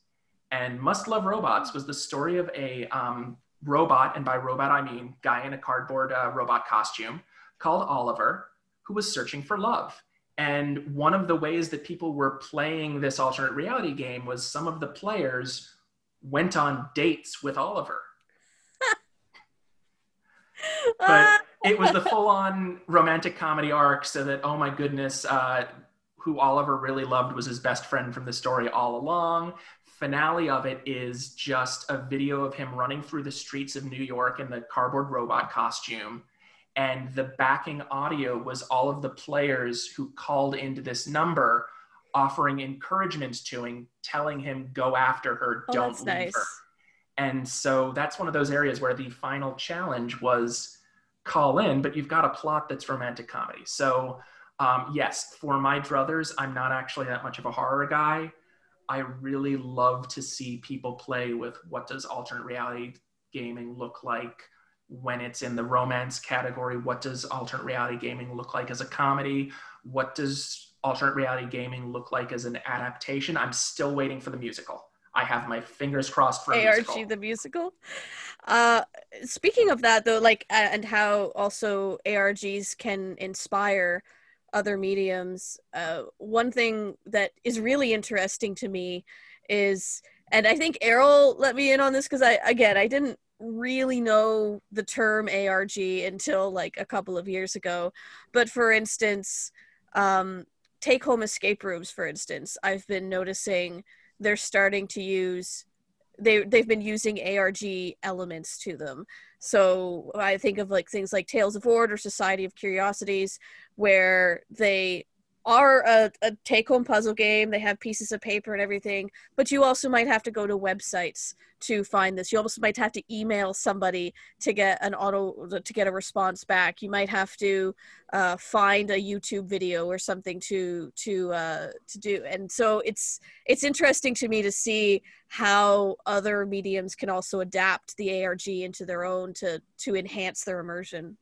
[SPEAKER 5] And Must Love Robots was the story of a um, robot, and by robot I mean guy in a cardboard uh, robot costume called Oliver, who was searching for love. And one of the ways that people were playing this alternate reality game was some of the players went on dates with Oliver <laughs> but it was the full-on romantic comedy arc so that oh my goodness uh, who oliver really loved was his best friend from the story all along. Finale of it is just a video of him running through the streets of new york in the cardboard robot costume. And the backing audio was all of the players who called into this number offering encouragement to him telling him go after her
[SPEAKER 2] Oh,
[SPEAKER 5] don't leave
[SPEAKER 2] nice.
[SPEAKER 5] her and so that's one of those areas where the final challenge was call in, but you've got a plot that's romantic comedy. So, um, yes, for my druthers, I'm not actually that much of a horror guy. I really love to see people play with what does alternate reality gaming look like when it's in the romance category? What does alternate reality gaming look like as a comedy? What does alternate reality gaming look like as an adaptation? I'm still waiting for the musical. I have my fingers crossed for
[SPEAKER 2] ARG
[SPEAKER 5] musical.
[SPEAKER 2] the musical. Uh, speaking of that, though, like, and how also ARGs can inspire other mediums. Uh, one thing that is really interesting to me is, and I think Errol let me in on this because I, again, I didn't really know the term ARG until like a couple of years ago. But for instance, um, take home escape rooms, for instance, I've been noticing they're starting to use they they've been using ARG elements to them. So I think of like things like Tales of Ord or Society of Curiosities, where they are a, a take home puzzle game. They have pieces of paper and everything, but you also might have to go to websites to find this. You also might have to email somebody to get an auto to get a response back. You might have to uh, find a YouTube video or something to to uh, to do. And so it's it's interesting to me to see how other mediums can also adapt the ARG into their own to to enhance their immersion.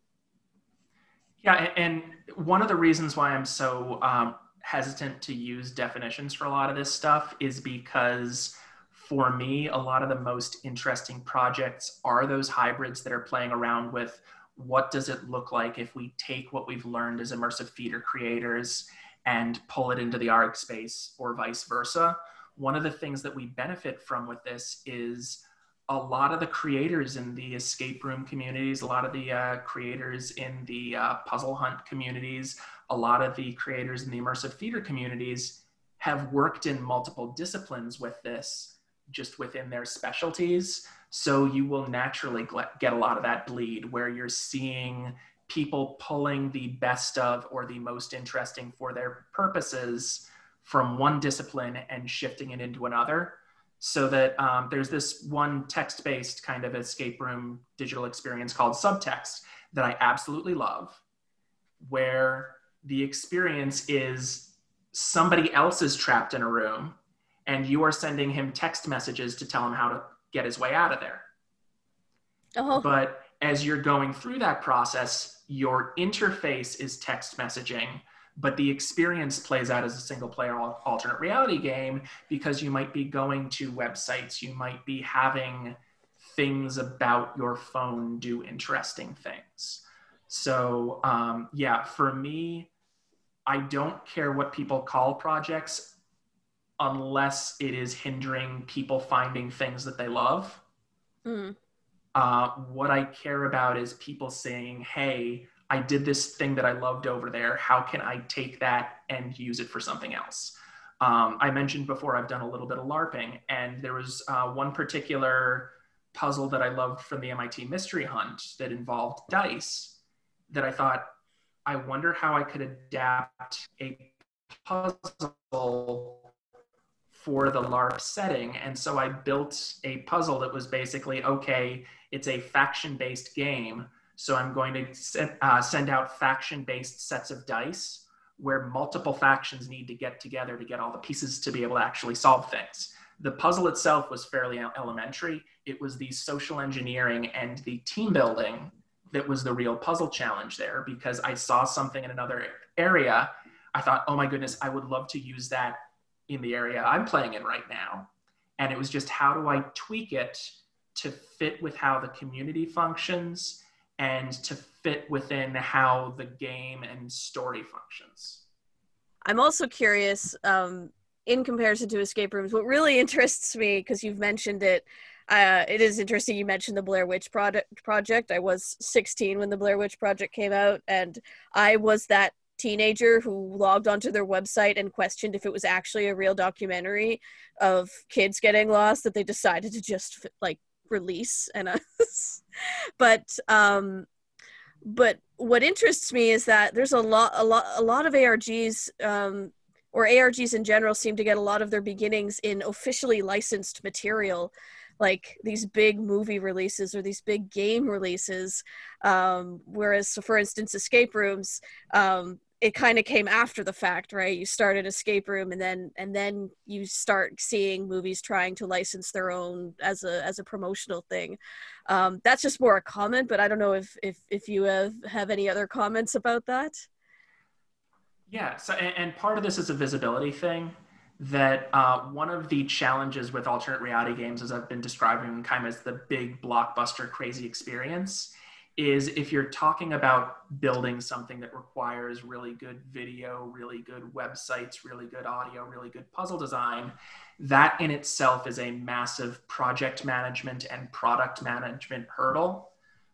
[SPEAKER 5] Yeah, and one of the reasons why I'm so um, hesitant to use definitions for a lot of this stuff is because for me, a lot of the most interesting projects are those hybrids that are playing around with what does it look like if we take what we've learned as immersive theater creators and pull it into the ARG space or vice versa. One of the things that we benefit from with this is a lot of the creators in the escape room communities, a lot of the uh, creators in the uh, puzzle hunt communities, a lot of the creators in the immersive theater communities have worked in multiple disciplines with this, just within their specialties. So you will naturally get a lot of that bleed where you're seeing people pulling the best of or the most interesting for their purposes from one discipline and shifting it into another so that um, there's this one text-based kind of escape room digital experience called subtext that i absolutely love where the experience is somebody else is trapped in a room and you are sending him text messages to tell him how to get his way out of there.
[SPEAKER 2] Oh,
[SPEAKER 5] but as you're going through that process, your interface is text messaging, but the experience plays out as a single player alternate reality game because you might be going to websites, you might be having things about your phone do interesting things. So, um, yeah, for me, I don't care what people call projects unless it is hindering people finding things that they love.
[SPEAKER 2] mm,
[SPEAKER 5] Uh, what I care about is people saying, hey, I did this thing that I loved over there. How can I take that and use it for something else? Um, I mentioned before I've done a little bit of LARPing, and there was uh, one particular puzzle that I loved from the MIT Mystery Hunt that involved dice that I thought, I wonder how I could adapt a puzzle for the LARP setting. And so I built a puzzle that was basically okay, it's a faction based game. So I'm going to set, uh, send out faction based sets of dice where multiple factions need to get together to get all the pieces to be able to actually solve things. The puzzle itself was fairly elementary. It was the social engineering and the team building that was the real puzzle challenge there because I saw something in another area. I thought, oh my goodness, I would love to use that in the area I'm playing in right now. And it was just how do I tweak it to fit with how the community functions and to fit within how the game and story functions.
[SPEAKER 2] I'm also curious, um, in comparison to escape rooms, what really <laughs> interests me, because you've mentioned it, uh, it is interesting you mentioned the Blair Witch project. Project. I was 16 when the Blair Witch Project came out, and I was that teenager who logged onto their website and questioned if it was actually a real documentary of kids getting lost that they decided to just like release and uh, <laughs> but um but what interests me is that there's a lot a lot a lot of ARGs um or ARGs in general seem to get a lot of their beginnings in officially licensed material like these big movie releases or these big game releases. Um, whereas so for instance escape rooms um, it kind of came after the fact right? You start an escape room and then and then you start seeing movies trying to license their own as a as a promotional thing. Um, that's just more a comment but i don't know if if if you have have any other comments about that.
[SPEAKER 5] Yeah so and, and part of this is a visibility thing that uh, one of the challenges with alternate reality games as i've been describing kind of as the big blockbuster crazy experience is if you're talking about building something that requires really good video, really good websites, really good audio, really good puzzle design, that in itself is a massive project management and product management hurdle.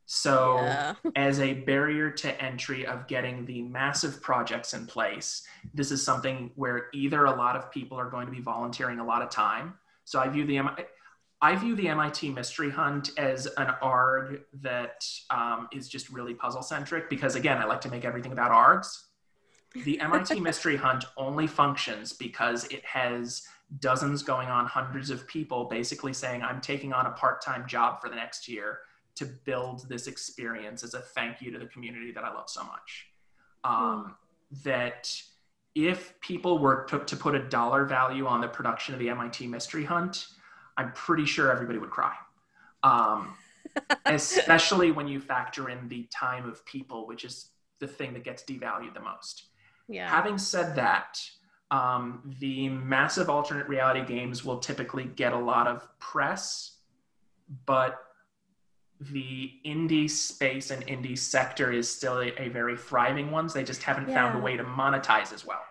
[SPEAKER 5] So, yeah. <laughs> as a barrier to entry of getting the massive projects in place, this is something where either a lot of people are going to be volunteering a lot of time. So, I view the I view the MIT Mystery Hunt as an ARG that um, is just really puzzle centric because, again, I like to make everything about ARGs. The MIT <laughs> Mystery Hunt only functions because it has dozens going on, hundreds of people basically saying, I'm taking on a part time job for the next year to build this experience as a thank you to the community that I love so much. Um, mm. That if people were to, to put a dollar value on the production of the MIT Mystery Hunt, I'm pretty sure everybody would cry. Um, <laughs> especially when you factor in the time of people, which is the thing that gets devalued the most. Yeah. Having said that, um, the massive alternate reality games will typically get a lot of press, but the indie space and indie sector is still a, a very thriving one. So They just haven't yeah. found a way to monetize as well.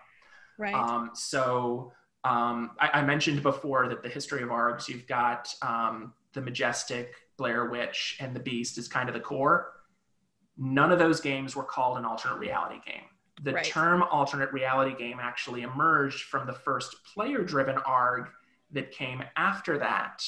[SPEAKER 2] Right.
[SPEAKER 5] Um, so um, I, I, mentioned before that the history of ARGs, you've got um, the Majestic, Blair Witch, and the Beast is kind of the core. None of those games were called an alternate reality game. The right. term alternate reality game actually emerged from the first player driven ARG that came after that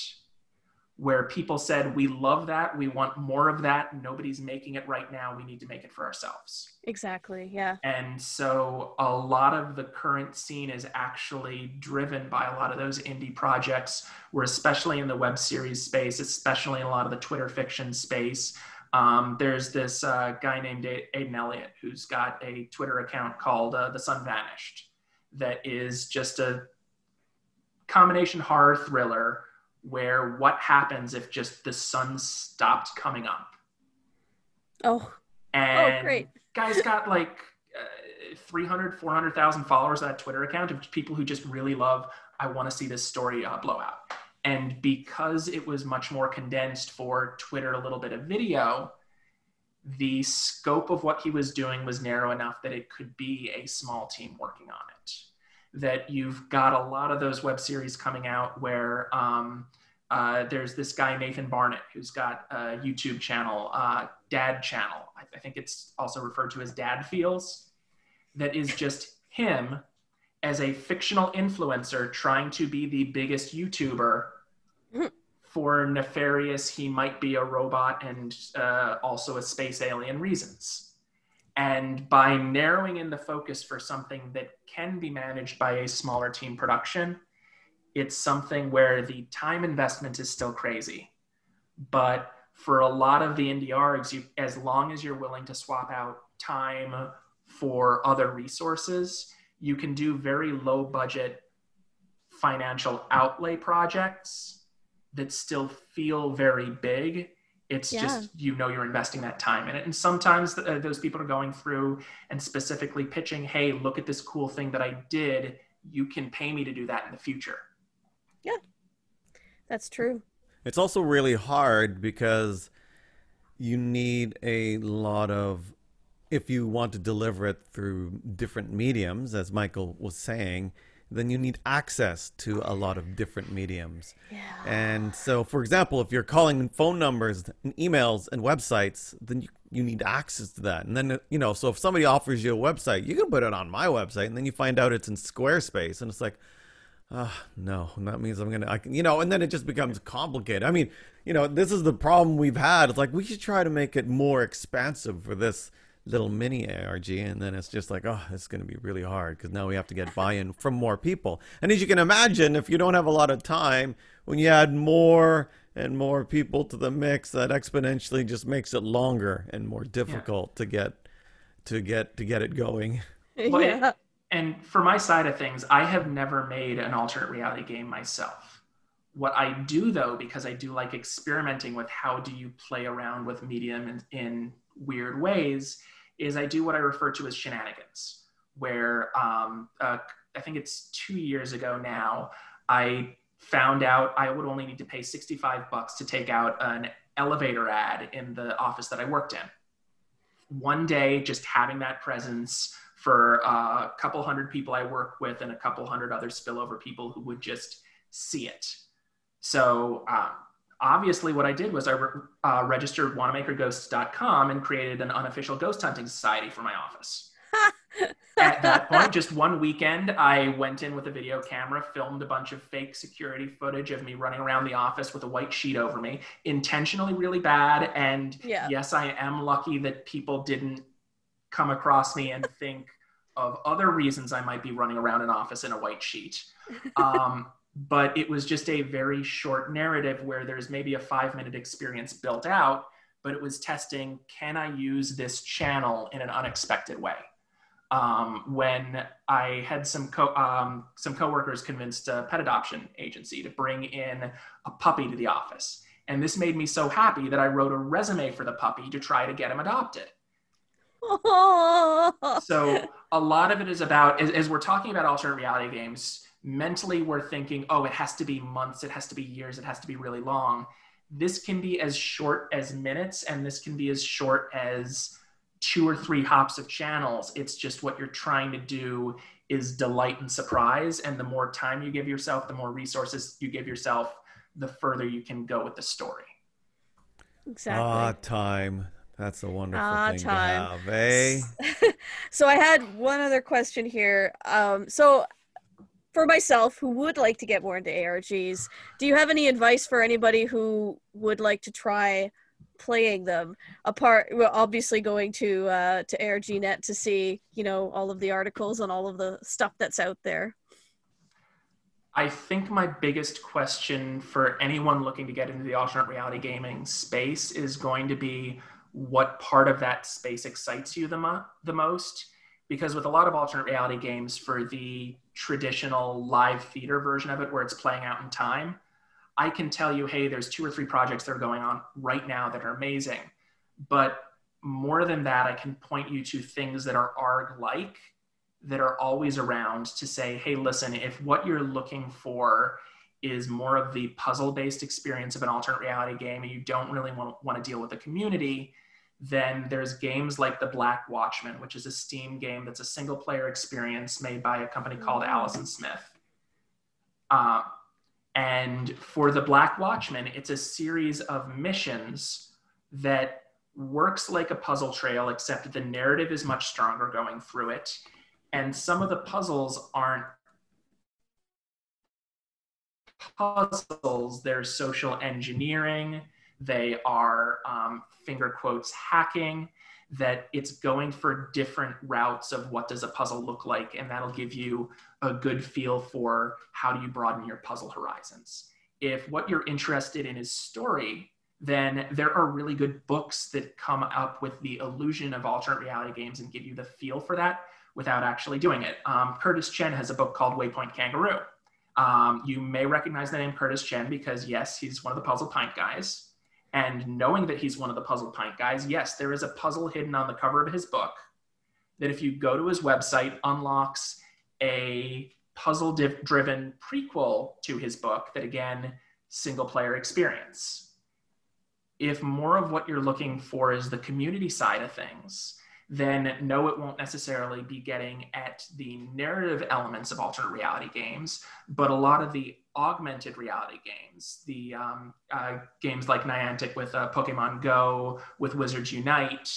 [SPEAKER 5] where people said, We love that. We want more of that. Nobody's making it right now. We need to make it for ourselves.
[SPEAKER 2] Exactly. Yeah.
[SPEAKER 5] And so a lot of the current scene is actually driven by a lot of those indie projects, where especially in the web series space, especially in a lot of the Twitter fiction space. Um, there's this uh, guy named Aiden Elliott who's got a Twitter account called uh, The Sun Vanished that is just a combination horror thriller where what happens if just the sun stopped coming up?
[SPEAKER 2] Oh. oh
[SPEAKER 5] and
[SPEAKER 2] oh, great.
[SPEAKER 5] Guy's got like uh, 300, 400,000 followers on that Twitter account of people who just really love, I want to see this story uh, blow out. And because it was much more condensed for Twitter, a little bit of video, the scope of what he was doing was narrow enough that it could be a small team working on it that you've got a lot of those web series coming out where um, uh, there's this guy Nathan Barnatt who's got a YouTube channel, uh, Dad Channel. I, I, think it's also referred to as Dad Feels. That is just him as a fictional influencer trying to be the biggest YouTuber. For nefarious, he might be a robot and uh, also a space alien reasons. And by narrowing in the focus for something that can be managed by a smaller team production, it's something where the time investment is still crazy. But for a lot of the ARGs, you, as long as you're willing to swap out time for other resources, you can do very low budget financial outlay projects that still feel very big it's yeah. just you know you're investing that time in it. And sometimes uh, those people are going through and specifically pitching hey look at this cool thing that i did. You can pay me to do that in the future.
[SPEAKER 2] Yeah. That's true.
[SPEAKER 1] It's also really hard because you need a lot of if you want to deliver it through different mediums as michael was saying then you need access to a lot of different mediums.
[SPEAKER 2] Yeah.
[SPEAKER 1] And so, for example, if you're calling phone numbers and emails and websites, then you, you need access to that. And then, uh, you know, so if somebody offers you a website, you can put it on my website, and then you find out it's in Squarespace, and it's like, oh, no, that means I'm gonna, I can, you know, and then it just becomes complicated. I mean, you know, this is the problem we've had. It's like we should try to make it more expansive for this little mini ARG, and then it's just like, oh, it's going to be really hard because now we have to get buy-in from more people. And as you can imagine, if you don't have a lot of time, when you add more and more people to the mix, that exponentially just makes it longer and more difficult yeah. to get to get to get it going.
[SPEAKER 5] Well, <laughs> yeah. And for my side of things, I have never made an alternate reality game myself. What I do though, because I do like experimenting with how do you play around with medium in, in weird ways, is I do what I refer to as shenanigans, where um, uh, I think it's two years ago now, I found out I would only need to pay 65 bucks to take out an elevator ad in the office that I worked in. One day, just having that presence for a couple hundred people I work with and a couple hundred other spillover people who would just see it. So um, obviously what I did was I uh, registered wannamakerghosts.com and created an unofficial ghost hunting society for my office. <laughs> At that point, just one weekend, I went in with a video camera, filmed a bunch of fake security footage of me running around the office with a white sheet over me, intentionally really bad. And yeah. yes, I am lucky that people didn't come across me and think of other reasons I might be running around an office in a white sheet. <laughs> Um, but it was just a very short narrative where there's maybe a five minute experience built out, but it was testing can I use this channel in an unexpected way? Um, when I had some co- um, some coworkers convinced a pet adoption agency to bring in a puppy to the office, and this made me so happy that I wrote a resume for the puppy to try to get him adopted. <laughs> so a lot of it is about as, as we're talking about alternate reality games mentally we're thinking, oh, it has to be months, it has to be years, it has to be really long. This can be as short as minutes, and this can be as short as two or three hops of channels. It's just what you're trying to do is delight and surprise. And the more time you give yourself, the more resources you give yourself, the further you can go with the story.
[SPEAKER 2] Exactly.
[SPEAKER 1] Ah, time. That's a wonderful ah, thing time. to have, eh? <laughs>
[SPEAKER 2] so I had one other question here. Um, so for myself who would like to get more into ARGs, do you have any advice for anybody who would like to try playing them? Apart, well, obviously going to uh, to ARGNet to see you know all of the articles and all of the stuff that's out there.
[SPEAKER 5] I think my biggest question for anyone looking to get into the alternate reality gaming space is going to be what part of that space excites you the, mo- the most because with a lot of alternate reality games for the traditional live theater version of it where it's playing out in time i can tell you hey there's two or three projects that are going on right now that are amazing. But more than that i can point you to things that are arg like that are always around to say hey listen if what you're looking for is more of the puzzle based experience of an alternate reality game and you don't really want, want to deal with the community then there's games like The Black Watchman, which is a Steam game that's a single player experience made by a company called Alice & Smith. Uh, and for The Black Watchman, it's a series of missions that works like a puzzle trail, except the narrative is much stronger going through it. And some of the puzzles aren't puzzles, they're social engineering they are um, finger quotes hacking that it's going for different routes of what does a puzzle look like and that'll give you a good feel for how do you broaden your puzzle horizons. If what you're interested in is story then there are really good books that come up with the illusion of alternate reality games and give you the feel for that without actually doing it. Um, curtis chen has a book called waypoint kangaroo. Um, you may recognize the name curtis chen because yes he's one of the Puzzled Pint guys and knowing that he's one of the Puzzled Pint guys, yes, there is a puzzle hidden on the cover of his book that if you go to his website unlocks a puzzle driven prequel to his book that again single player experience. If more of what you're looking for is the community side of things then no, it won't necessarily be getting at the narrative elements of alternate reality games, but a lot of the augmented reality games, the um, uh, games like Niantic with uh, Pokemon Go, with Wizards Unite,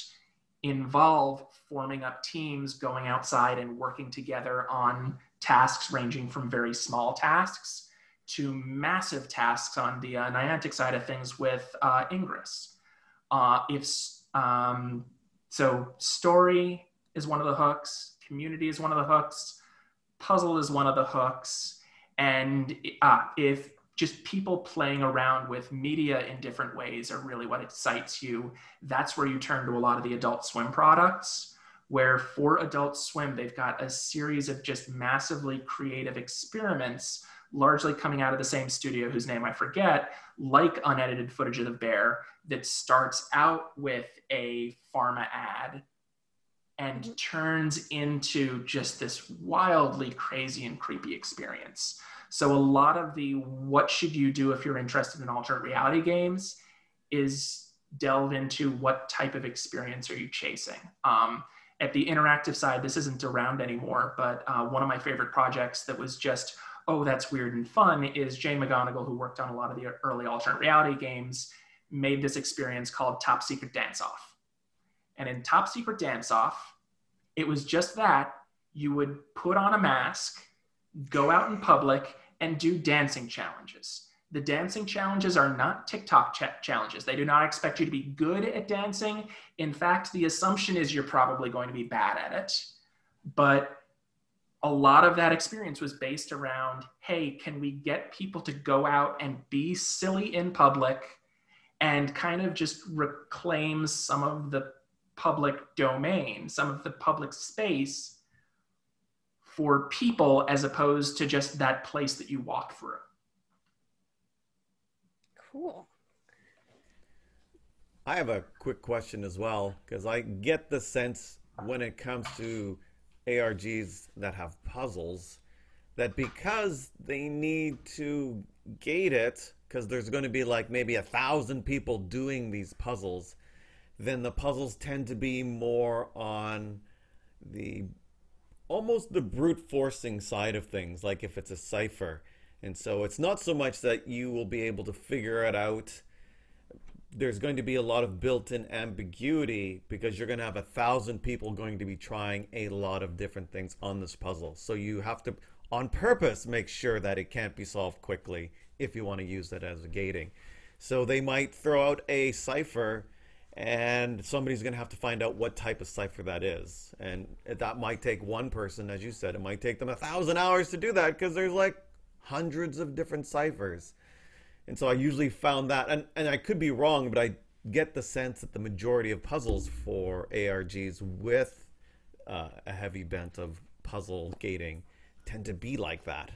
[SPEAKER 5] involve forming up teams, going outside and working together on tasks ranging from very small tasks to massive tasks on the uh, Niantic side of things with uh, Ingress. Uh, if um, so, story is one of the hooks, community is one of the hooks, puzzle is one of the hooks, and uh, if just people playing around with media in different ways are really what excites you. That's where you turn to a lot of the Adult Swim products, where for Adult Swim, they've got a series of just massively creative experiments, largely coming out of the same studio whose name I forget, like unedited footage of the bear, that starts out with a pharma ad and mm-hmm. turns into just this wildly crazy and creepy experience. So a lot of the what should you do if you're interested in alternate reality games is delve into what type of experience are you chasing. Um, at the interactive side, this isn't around anymore, but uh, one of my favorite projects that was just, oh, that's weird and fun is Jane McGonigal, who worked on a lot of the early alternate reality games, made this experience called Top Secret Dance Off. And in Top Secret Dance Off, it was just that you would put on a mask go out in public and do dancing challenges. The dancing challenges are not TikTok ch- challenges. They do not expect you to be good at dancing. In fact, the assumption is you're probably going to be bad at it. But a lot of that experience was based around hey, can we get people to go out and be silly in public and kind of just reclaim some of the public domain, some of the public space for people as opposed to just that place that you walk through.
[SPEAKER 2] Cool.
[SPEAKER 1] I have a quick question as well because I get the sense when it comes to ARGs that have puzzles that because they need to gate it because there's going to be like maybe a thousand people doing these puzzles, then the puzzles tend to be more on the almost the brute forcing side of things, like if it's a cipher. And so it's not so much that you will be able to figure it out. There's going to be a lot of built in ambiguity because you're going to have a thousand people going to be trying a lot of different things on this puzzle. So you have to, on purpose, make sure that it can't be solved quickly if you want to use it as a gating. So they might throw out a cipher and somebody's going to have to find out what type of cipher that is. And that might take one person as you said it might take them a thousand hours to do that because there's like hundreds of different ciphers. And so i usually found that and, and i could be wrong but i get the sense that the majority of puzzles for args with uh, a heavy bent of puzzle gating tend to be like that.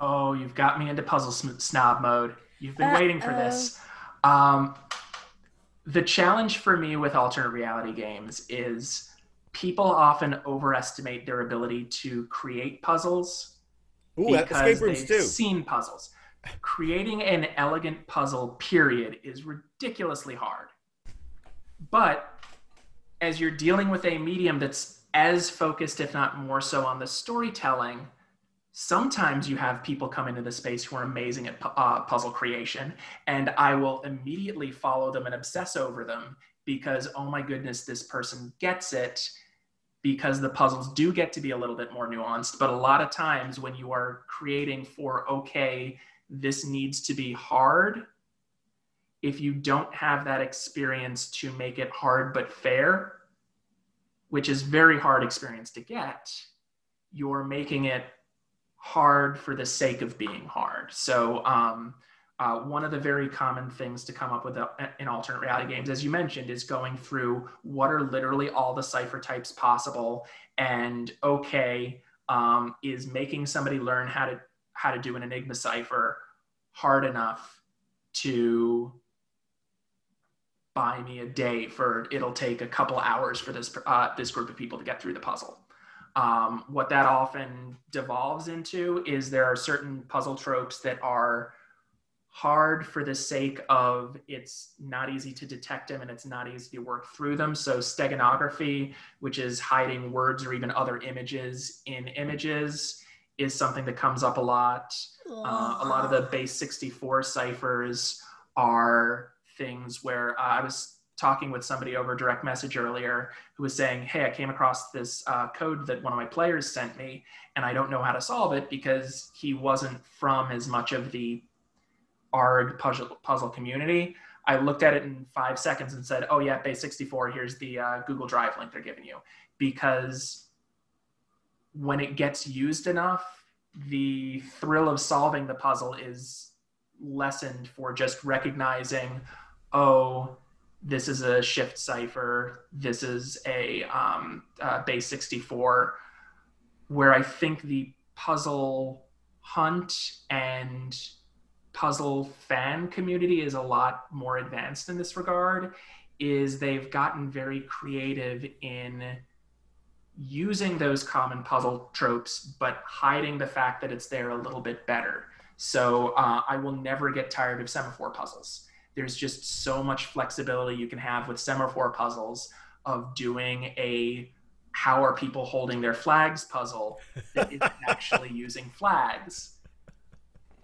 [SPEAKER 5] Oh you've got me into puzzle snob mode. You've been waiting for this. Um, the challenge for me with alternate reality games is people often overestimate their ability to create puzzles
[SPEAKER 1] Ooh, because they've too.
[SPEAKER 5] seen puzzles. Creating an elegant puzzle, period, is ridiculously hard. But as you're dealing with a medium that's as focused, if not more so, on the storytelling, sometimes you have people come into the space who are amazing at uh, puzzle creation and i will immediately follow them and obsess over them because oh my goodness this person gets it because the puzzles do get to be a little bit more nuanced. But a lot of times when you are creating for okay this needs to be hard if you don't have that experience to make it hard but fair which is very hard experience to get you're making it hard for the sake of being hard. So um, uh, one of the very common things to come up with uh, in alternate reality games, as you mentioned, is going through what are literally all the cipher types possible, and okay, um, is making somebody learn how to how to do an Enigma cipher hard enough to buy me a day for it'll take a couple hours for this uh, this group of people to get through the puzzle. Um, what that often devolves into is there are certain puzzle tropes that are hard for the sake of it's not easy to detect them and it's not easy to work through them. So steganography, which is hiding words or even other images in images, is something that comes up a lot. Uh, a lot of the base 64 ciphers are things where uh, I was talking with somebody over direct message earlier who was saying, Hey, I came across this uh, code that one of my players sent me, and I don't know how to solve it because he wasn't from as much of the ARG puzzle, puzzle community. I looked at it in five seconds and said, "Oh yeah, base 64. Here's the uh, Google Drive link they're giving you." Because when it gets used enough, the thrill of solving the puzzle is lessened for just recognizing, "Oh, this is a shift cipher. This is a um, uh, base 64." Where I think the puzzle hunt and puzzle fan community is a lot more advanced in this regard is they've gotten very creative in using those common puzzle tropes but hiding the fact that it's there a little bit better so uh, i will never get tired of semaphore puzzles there's just so much flexibility you can have with semaphore puzzles of doing a how are people holding their flags puzzle that is <laughs> actually using flags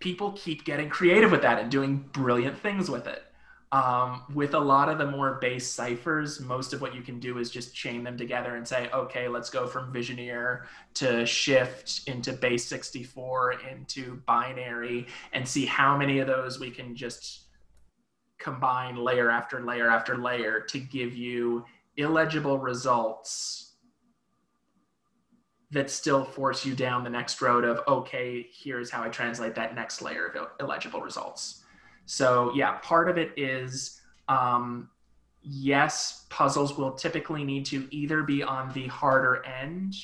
[SPEAKER 5] people keep getting creative with that and doing brilliant things with it. Um, with a lot of the more base ciphers, most of what you can do is just chain them together and say, okay, let's go from Vigenère to shift into base 64 into binary and see how many of those we can just combine layer after layer after layer to give you illegible results that still force you down the next road of okay here's how i translate that next layer of illegible results. So yeah part of it is um, yes puzzles will typically need to either be on the harder end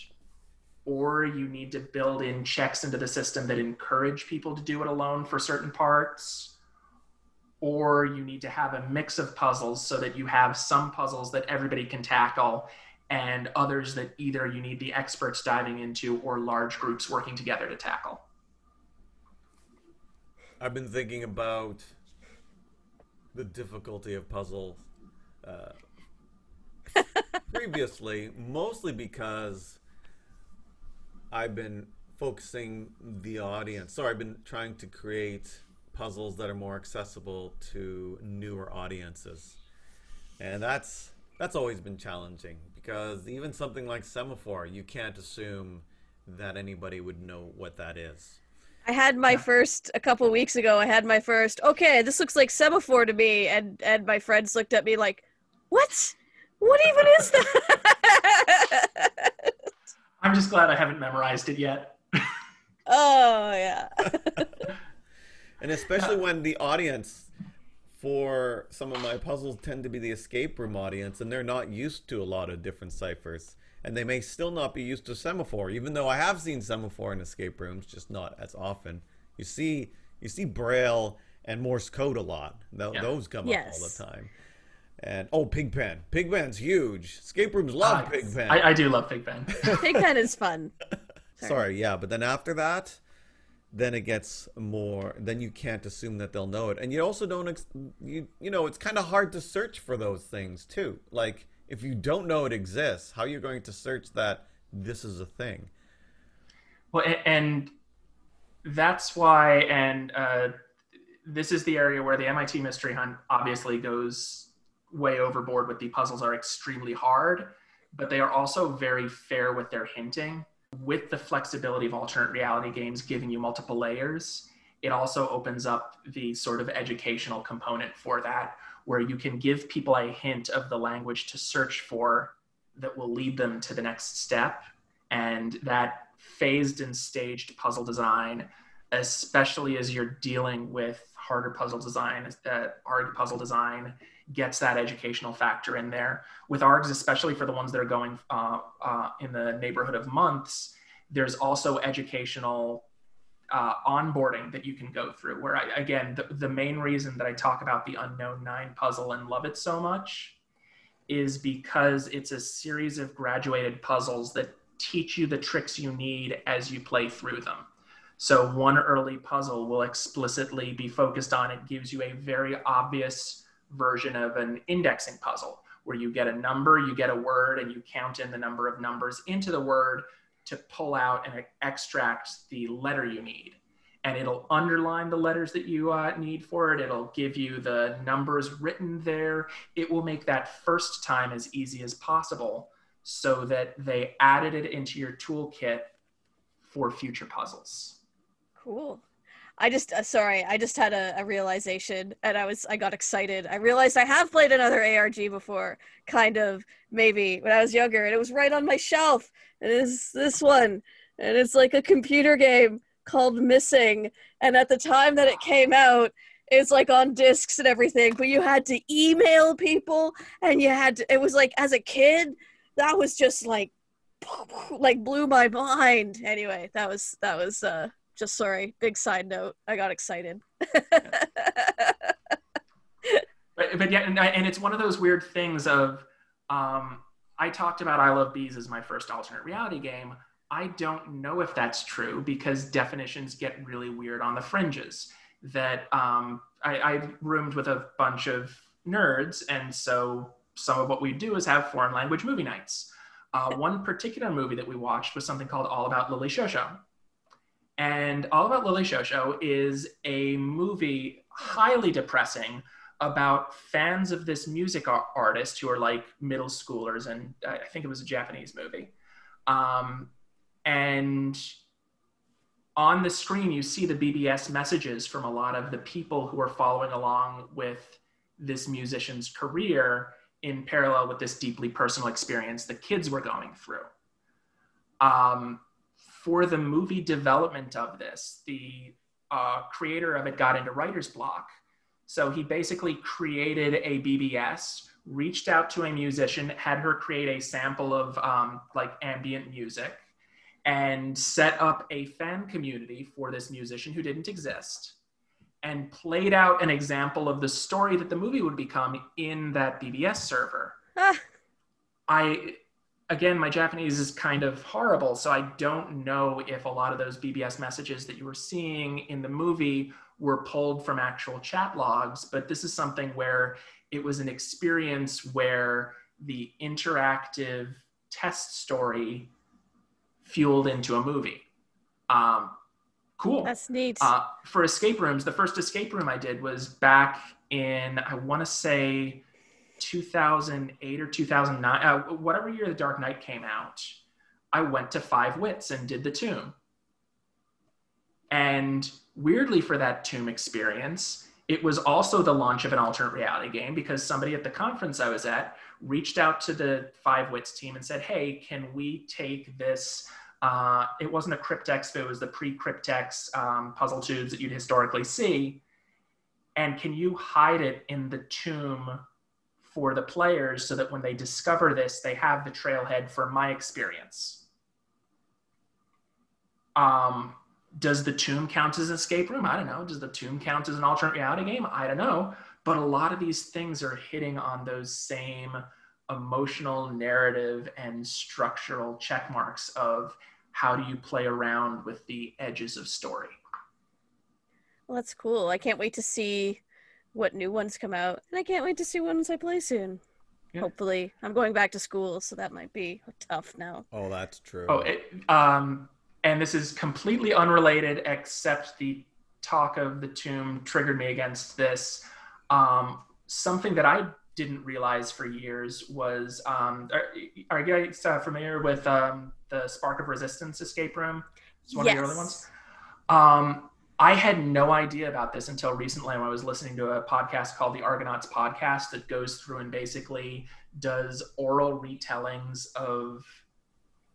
[SPEAKER 5] or you need to build in checks into the system that encourage people to do it alone for certain parts or you need to have a mix of puzzles so that you have some puzzles that everybody can tackle and others that either you need the experts diving into or large groups working together to tackle.
[SPEAKER 1] I've been thinking about the difficulty of puzzles uh, <laughs> previously, mostly because I've been focusing the audience. So I've been trying to create puzzles that are more accessible to newer audiences. And that's that's always been challenging because even something like semaphore, you can't assume that anybody would know what that is.
[SPEAKER 2] I had my first a couple weeks ago. I had my first. Okay, this looks like semaphore to me, and and my friends looked at me like, "What? What even is <laughs> that?"
[SPEAKER 5] I'm just glad I haven't memorized it yet.
[SPEAKER 2] oh yeah. <laughs>
[SPEAKER 1] and especially when the audience for some of my puzzles tend to be the escape room audience and they're not used to a lot of different ciphers and they may still not be used to semaphore even though i have seen semaphore in escape rooms just not as often. You see you see braille and morse code a lot. Th- yeah. those come yes. up all the time. And oh pigpen. Pigpen's huge. Escape rooms love uh, pigpen.
[SPEAKER 5] I, I do love pigpen.
[SPEAKER 2] Pigpen is fun. <laughs>
[SPEAKER 1] Sorry. Sorry yeah but then after that then it gets more then you can't assume that they'll know it. And you also don't ex- you you know it's kind of hard to search for those things too. Like if you don't know it exists how are you going to search that this is a thing?
[SPEAKER 5] Well and that's why and uh, this is the area where the mit mystery hunt obviously goes way overboard with the puzzles are extremely hard but they are also very fair with their hinting with the flexibility of alternate reality games giving you multiple layers, it also opens up the sort of educational component for that, where you can give people a hint of the language to search for that will lead them to the next step. And that phased and staged puzzle design, especially as you're dealing with harder puzzle design, uh, hard puzzle design, gets that educational factor in there. With ARGs, especially for the ones that are going uh, uh, in the neighborhood of months, there's also educational uh, onboarding that you can go through. Where, I, again, the, the main reason that I talk about the Unknown Nine puzzle and love it so much is because it's a series of graduated puzzles that teach you the tricks you need as you play through them. So one early puzzle will explicitly be focused on it gives you a very obvious version of an indexing puzzle where you get a number, you get a word, and you count in the number of numbers into the word to pull out and extract the letter you need. And it'll underline the letters that you uh, need for it. It'll give you the numbers written there. It will make that first time as easy as possible so that they added it into your toolkit for future puzzles.
[SPEAKER 2] Cool. I just uh, sorry, I just had a, a, realization and I was I got excited. I realized I have played another ARG before, kind of maybe when I was younger, and it was right on my shelf. And it's this one, and it's like a computer game called Missing. And at the time that it came out, it's like on discs and everything, but you had to email people, and you had to. It was like as a kid, that was just like <laughs> like blew my mind. Anyway, that was that was uh just sorry, big side note. I got excited.
[SPEAKER 5] but, but yeah, and, and, it's one of those weird things of um, I talked about I Love Bees as my first alternate reality game. I don't know if that's true because definitions get really weird on the fringes. That um, I, I roomed with a bunch of nerds, and so some of what we do is have foreign language movie nights. Uh, one particular movie that we watched was something called All About Lily Chou-Chou. And All About Lily Chou-Chou is a movie highly depressing about fans of this music artist who are like middle schoolers, and I think it was a Japanese movie. Um, and on the screen, you see the BBS messages from a lot of the people who are following along with this musician's career in parallel with this deeply personal experience the kids were going through. Um, for the movie development of this, the uh, creator of it got into writer's block. So he basically created a BBS, reached out to a musician, had her create a sample of um, like ambient music, and set up a fan community for this musician who didn't exist, and played out an example of the story that the movie would become in that BBS server. Ah. I again, my Japanese is kind of horrible, so I don't know if a lot of those BBS messages that you were seeing in the movie were pulled from actual chat logs, but this is something where it was an experience where the interactive test story fueled into a movie. Um, cool.
[SPEAKER 2] That's neat.
[SPEAKER 5] Uh, for escape rooms, the first escape room I did was back in, I want to say, 2008 or 2009, uh, whatever year The Dark Knight came out, I went to Five Wits and did the tomb. And weirdly, for that tomb experience, it was also the launch of an alternate reality game because somebody at the conference I was at reached out to the Five Wits team and said, Hey, can we take this? Uh, it wasn't a cryptex, but it was the pre cryptex um, puzzle tubes that you'd historically see. And can you hide it in the tomb for the players so that when they discover this, they have the trailhead from my experience. Um, does the tomb count as an escape room? I don't know. Does the tomb count as an alternate reality game? I don't know. But a lot of these things are hitting on those same emotional, narrative, and structural check marks of how do you play around with the edges of story.
[SPEAKER 2] Well, that's cool. I can't wait to see what new ones come out, and I can't wait to see ones I play soon. Yeah. Hopefully, I'm going back to school, so that might be tough now.
[SPEAKER 1] Oh, that's true.
[SPEAKER 5] Oh, it, um, and this is completely unrelated, except the talk of the tomb triggered me against this. Um, something that I didn't realize for years was um, are, are, you guys uh, familiar with um, the Spark of Resistance escape room? It's one yes. of the early ones. Um, I had no idea about this until recently when I was listening to a podcast called the Argonauts Podcast that goes through and basically does oral retellings of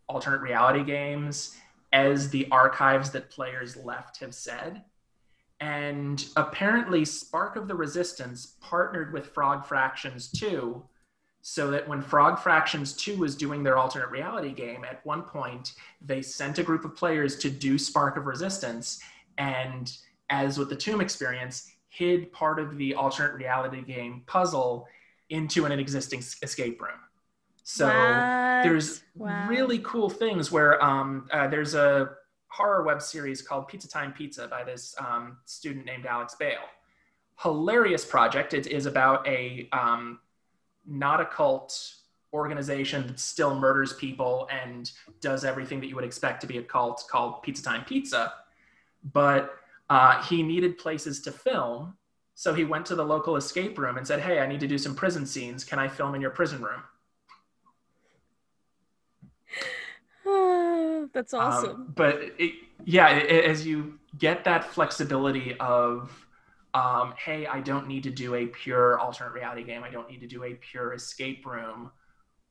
[SPEAKER 5] alternate reality games as the archives that players left have said. And apparently, Spark of the Resistance partnered with Frog Fractions 2 so that when Frog Fractions 2 was doing their alternate reality game, at one point, they sent a group of players to do Spark of Resistance and as with the tomb experience hid part of the alternate reality game puzzle into an existing escape room so
[SPEAKER 2] what?
[SPEAKER 5] there's wow. really cool things where um, uh, there's a horror web series called Pizza Time Pizza by this um, student named Alex Bale. Hilarious project. It is about a um, not a cult organization that still murders people and does everything that you would expect to be a cult called Pizza Time Pizza. But uh, he needed places to film. So he went to the local escape room and said, Hey, I need to do some prison scenes. Can I film in your prison room? <sighs>
[SPEAKER 2] That's awesome.
[SPEAKER 5] Um, but it, yeah, it, as you get that flexibility of, um, hey, I don't need to do a pure alternate reality game. I don't need to do a pure escape room.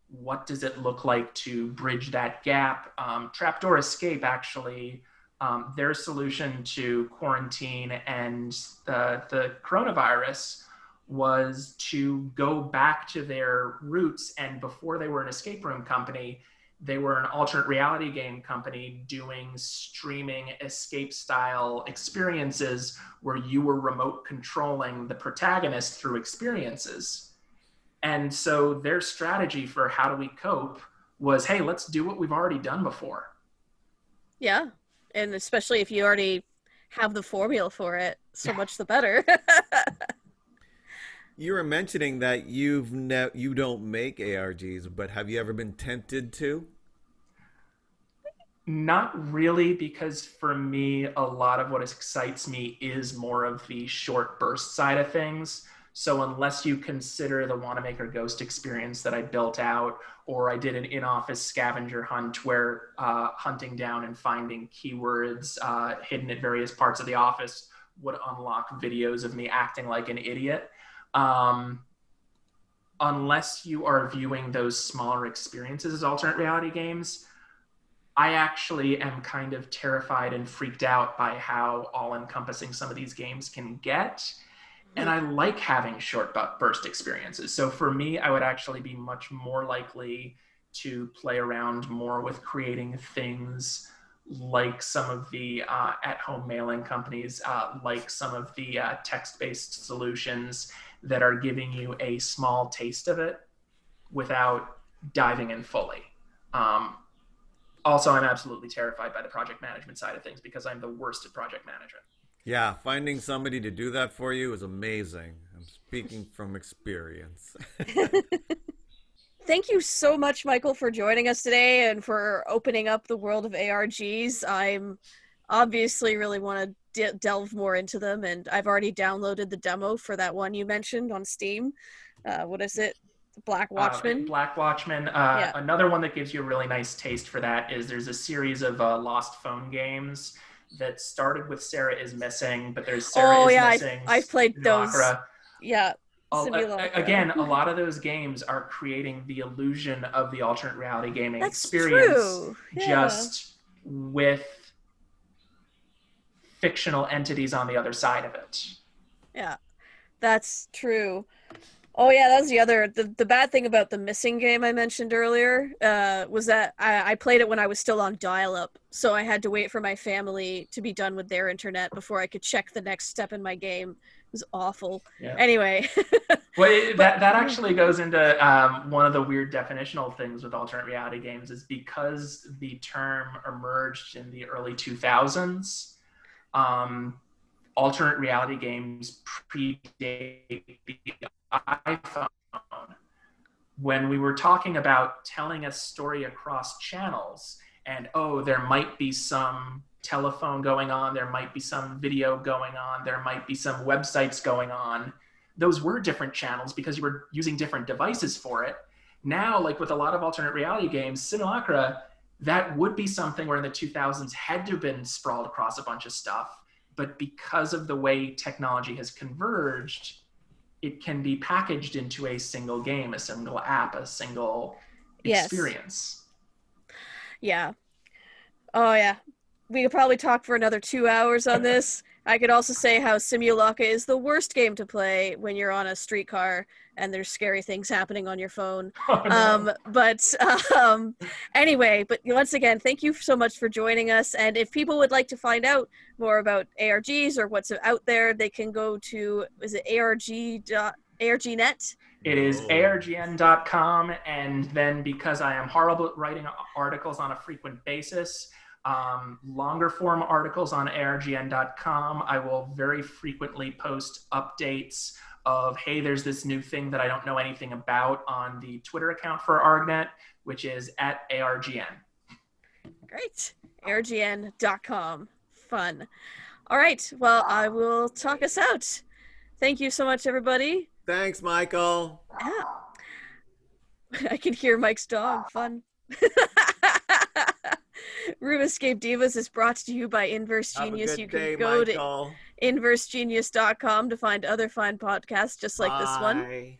[SPEAKER 5] What does it look like to bridge that gap? Um, Trapdoor Escape actually, um, their solution to quarantine and the, the coronavirus was to go back to their roots. And before they were an escape room company, they were an alternate reality game company doing streaming escape style experiences where you were remote controlling the protagonist through experiences. And so their strategy for how do we cope was hey, let's do what we've already done before.
[SPEAKER 2] Yeah. And especially if you already have the formula for it, so much the better. <laughs>
[SPEAKER 1] You were mentioning that you've ne- you don't make ARGs, but have you ever been tempted to?
[SPEAKER 5] Not really, because for me, a lot of what excites me is more of the short burst side of things. So, unless you consider the Wanamaker Ghost experience that I built out, or I did an in office scavenger hunt where uh, hunting down and finding keywords uh, hidden at various parts of the office would unlock videos of me acting like an idiot. Um, unless you are viewing those smaller experiences as alternate reality games, I actually am kind of terrified and freaked out by how all encompassing some of these games can get. And I like having short bu- burst experiences. So for me, I would actually be much more likely to play around more with creating things like some of the uh, at home mailing companies, uh, like some of the uh, text based solutions that are giving you a small taste of it without diving in fully. Um, also, I'm absolutely terrified by the project management side of things because I'm the worst at project management.
[SPEAKER 1] Yeah, finding somebody to do that for you is amazing. I'm speaking from experience. <laughs>
[SPEAKER 2] Thank you so much, Michael, for joining us today and for opening up the world of ARGs. I'm obviously really want to de- delve more into them, and I've already downloaded the demo for that one you mentioned on Steam. Uh, what is it? Black
[SPEAKER 5] Uh,
[SPEAKER 2] Watchman.
[SPEAKER 5] Black Watchman. Uh,
[SPEAKER 2] Yeah.
[SPEAKER 5] Another one that gives you a really nice taste for that is there's a series of uh, lost phone games that started with Sarah is Missing, but there's Sarah
[SPEAKER 2] Oh,
[SPEAKER 5] is
[SPEAKER 2] yeah, I've-
[SPEAKER 5] Missing.
[SPEAKER 2] I've played those. Yeah, uh,
[SPEAKER 5] A- a-
[SPEAKER 2] Simulacra.
[SPEAKER 5] again, a lot of those games are creating the illusion of the alternate reality gaming
[SPEAKER 2] that's
[SPEAKER 5] experience.
[SPEAKER 2] Yeah.
[SPEAKER 5] just with fictional entities on the other side of it.
[SPEAKER 2] Yeah, that's true. Oh yeah, that was the other. The, the bad thing about the missing game I mentioned earlier uh, was that I, I played it when I was still on dial-up, so I had to wait for my family to be done with their internet before I could check the next step in my game. It was awful.
[SPEAKER 5] Yeah.
[SPEAKER 2] Anyway, <laughs>
[SPEAKER 5] Well, it, that that actually goes into um, one of the weird definitional things with alternate reality games is because the term emerged in the early 2000s. Um, alternate reality games predate the iPhone. When we were talking about telling a story across channels, and oh, there might be some telephone going on, there might be some video going on, there might be some websites going on those were different channels because you were using different devices for it. Now, like with a lot of alternate reality games, Simulacra, that would be something where in the 2000s had to have been sprawled across a bunch of stuff. But because of the way technology has converged, it can be packaged into a single game, a single app, a single
[SPEAKER 2] Yes.
[SPEAKER 5] experience.
[SPEAKER 2] yeah. Oh yeah, we could probably talk for another two hours on <laughs> this. I could also say how Simulacra is the worst game to play when you're on a streetcar and there's scary things happening on your phone. <laughs>
[SPEAKER 5] Oh, no.
[SPEAKER 2] um but um anyway but once again thank you so much for joining us and if people would like to find out more about args or what's out there they can go to is it arg dot argnet
[SPEAKER 5] It is
[SPEAKER 1] Oh.
[SPEAKER 5] argn.com. And then because I am horrible at writing articles on a frequent basis, Um, longer form articles on argn.com. I will very frequently post updates of, hey, there's this new thing that I don't know anything about on the Twitter account for ArgNet, which is at ARGN.
[SPEAKER 2] Great. argn.com. Fun. All right. Well, I will talk us out. Thank you so much, everybody.
[SPEAKER 1] Thanks, Michael.
[SPEAKER 2] Yeah. <laughs> I can hear Mike's dog. Fun. <laughs> Room Escape Divas is brought to you by Inverse Genius. You can
[SPEAKER 1] day,
[SPEAKER 2] go
[SPEAKER 1] Michael.
[SPEAKER 2] to inversegenius.com to find other fine podcasts just like this one.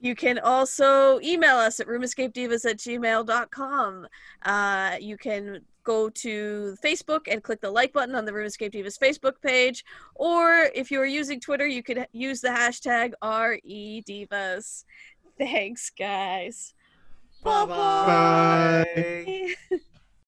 [SPEAKER 2] You can also email us at roomescapedivas at gmail.com. Uh, you can go to Facebook and click the like button on the Room Escape Divas Facebook page. Or if you're using Twitter, you could use the hashtag REDivas. Thanks, guys.
[SPEAKER 1] Bye-bye.
[SPEAKER 4] Bye.
[SPEAKER 2] Bye. <laughs>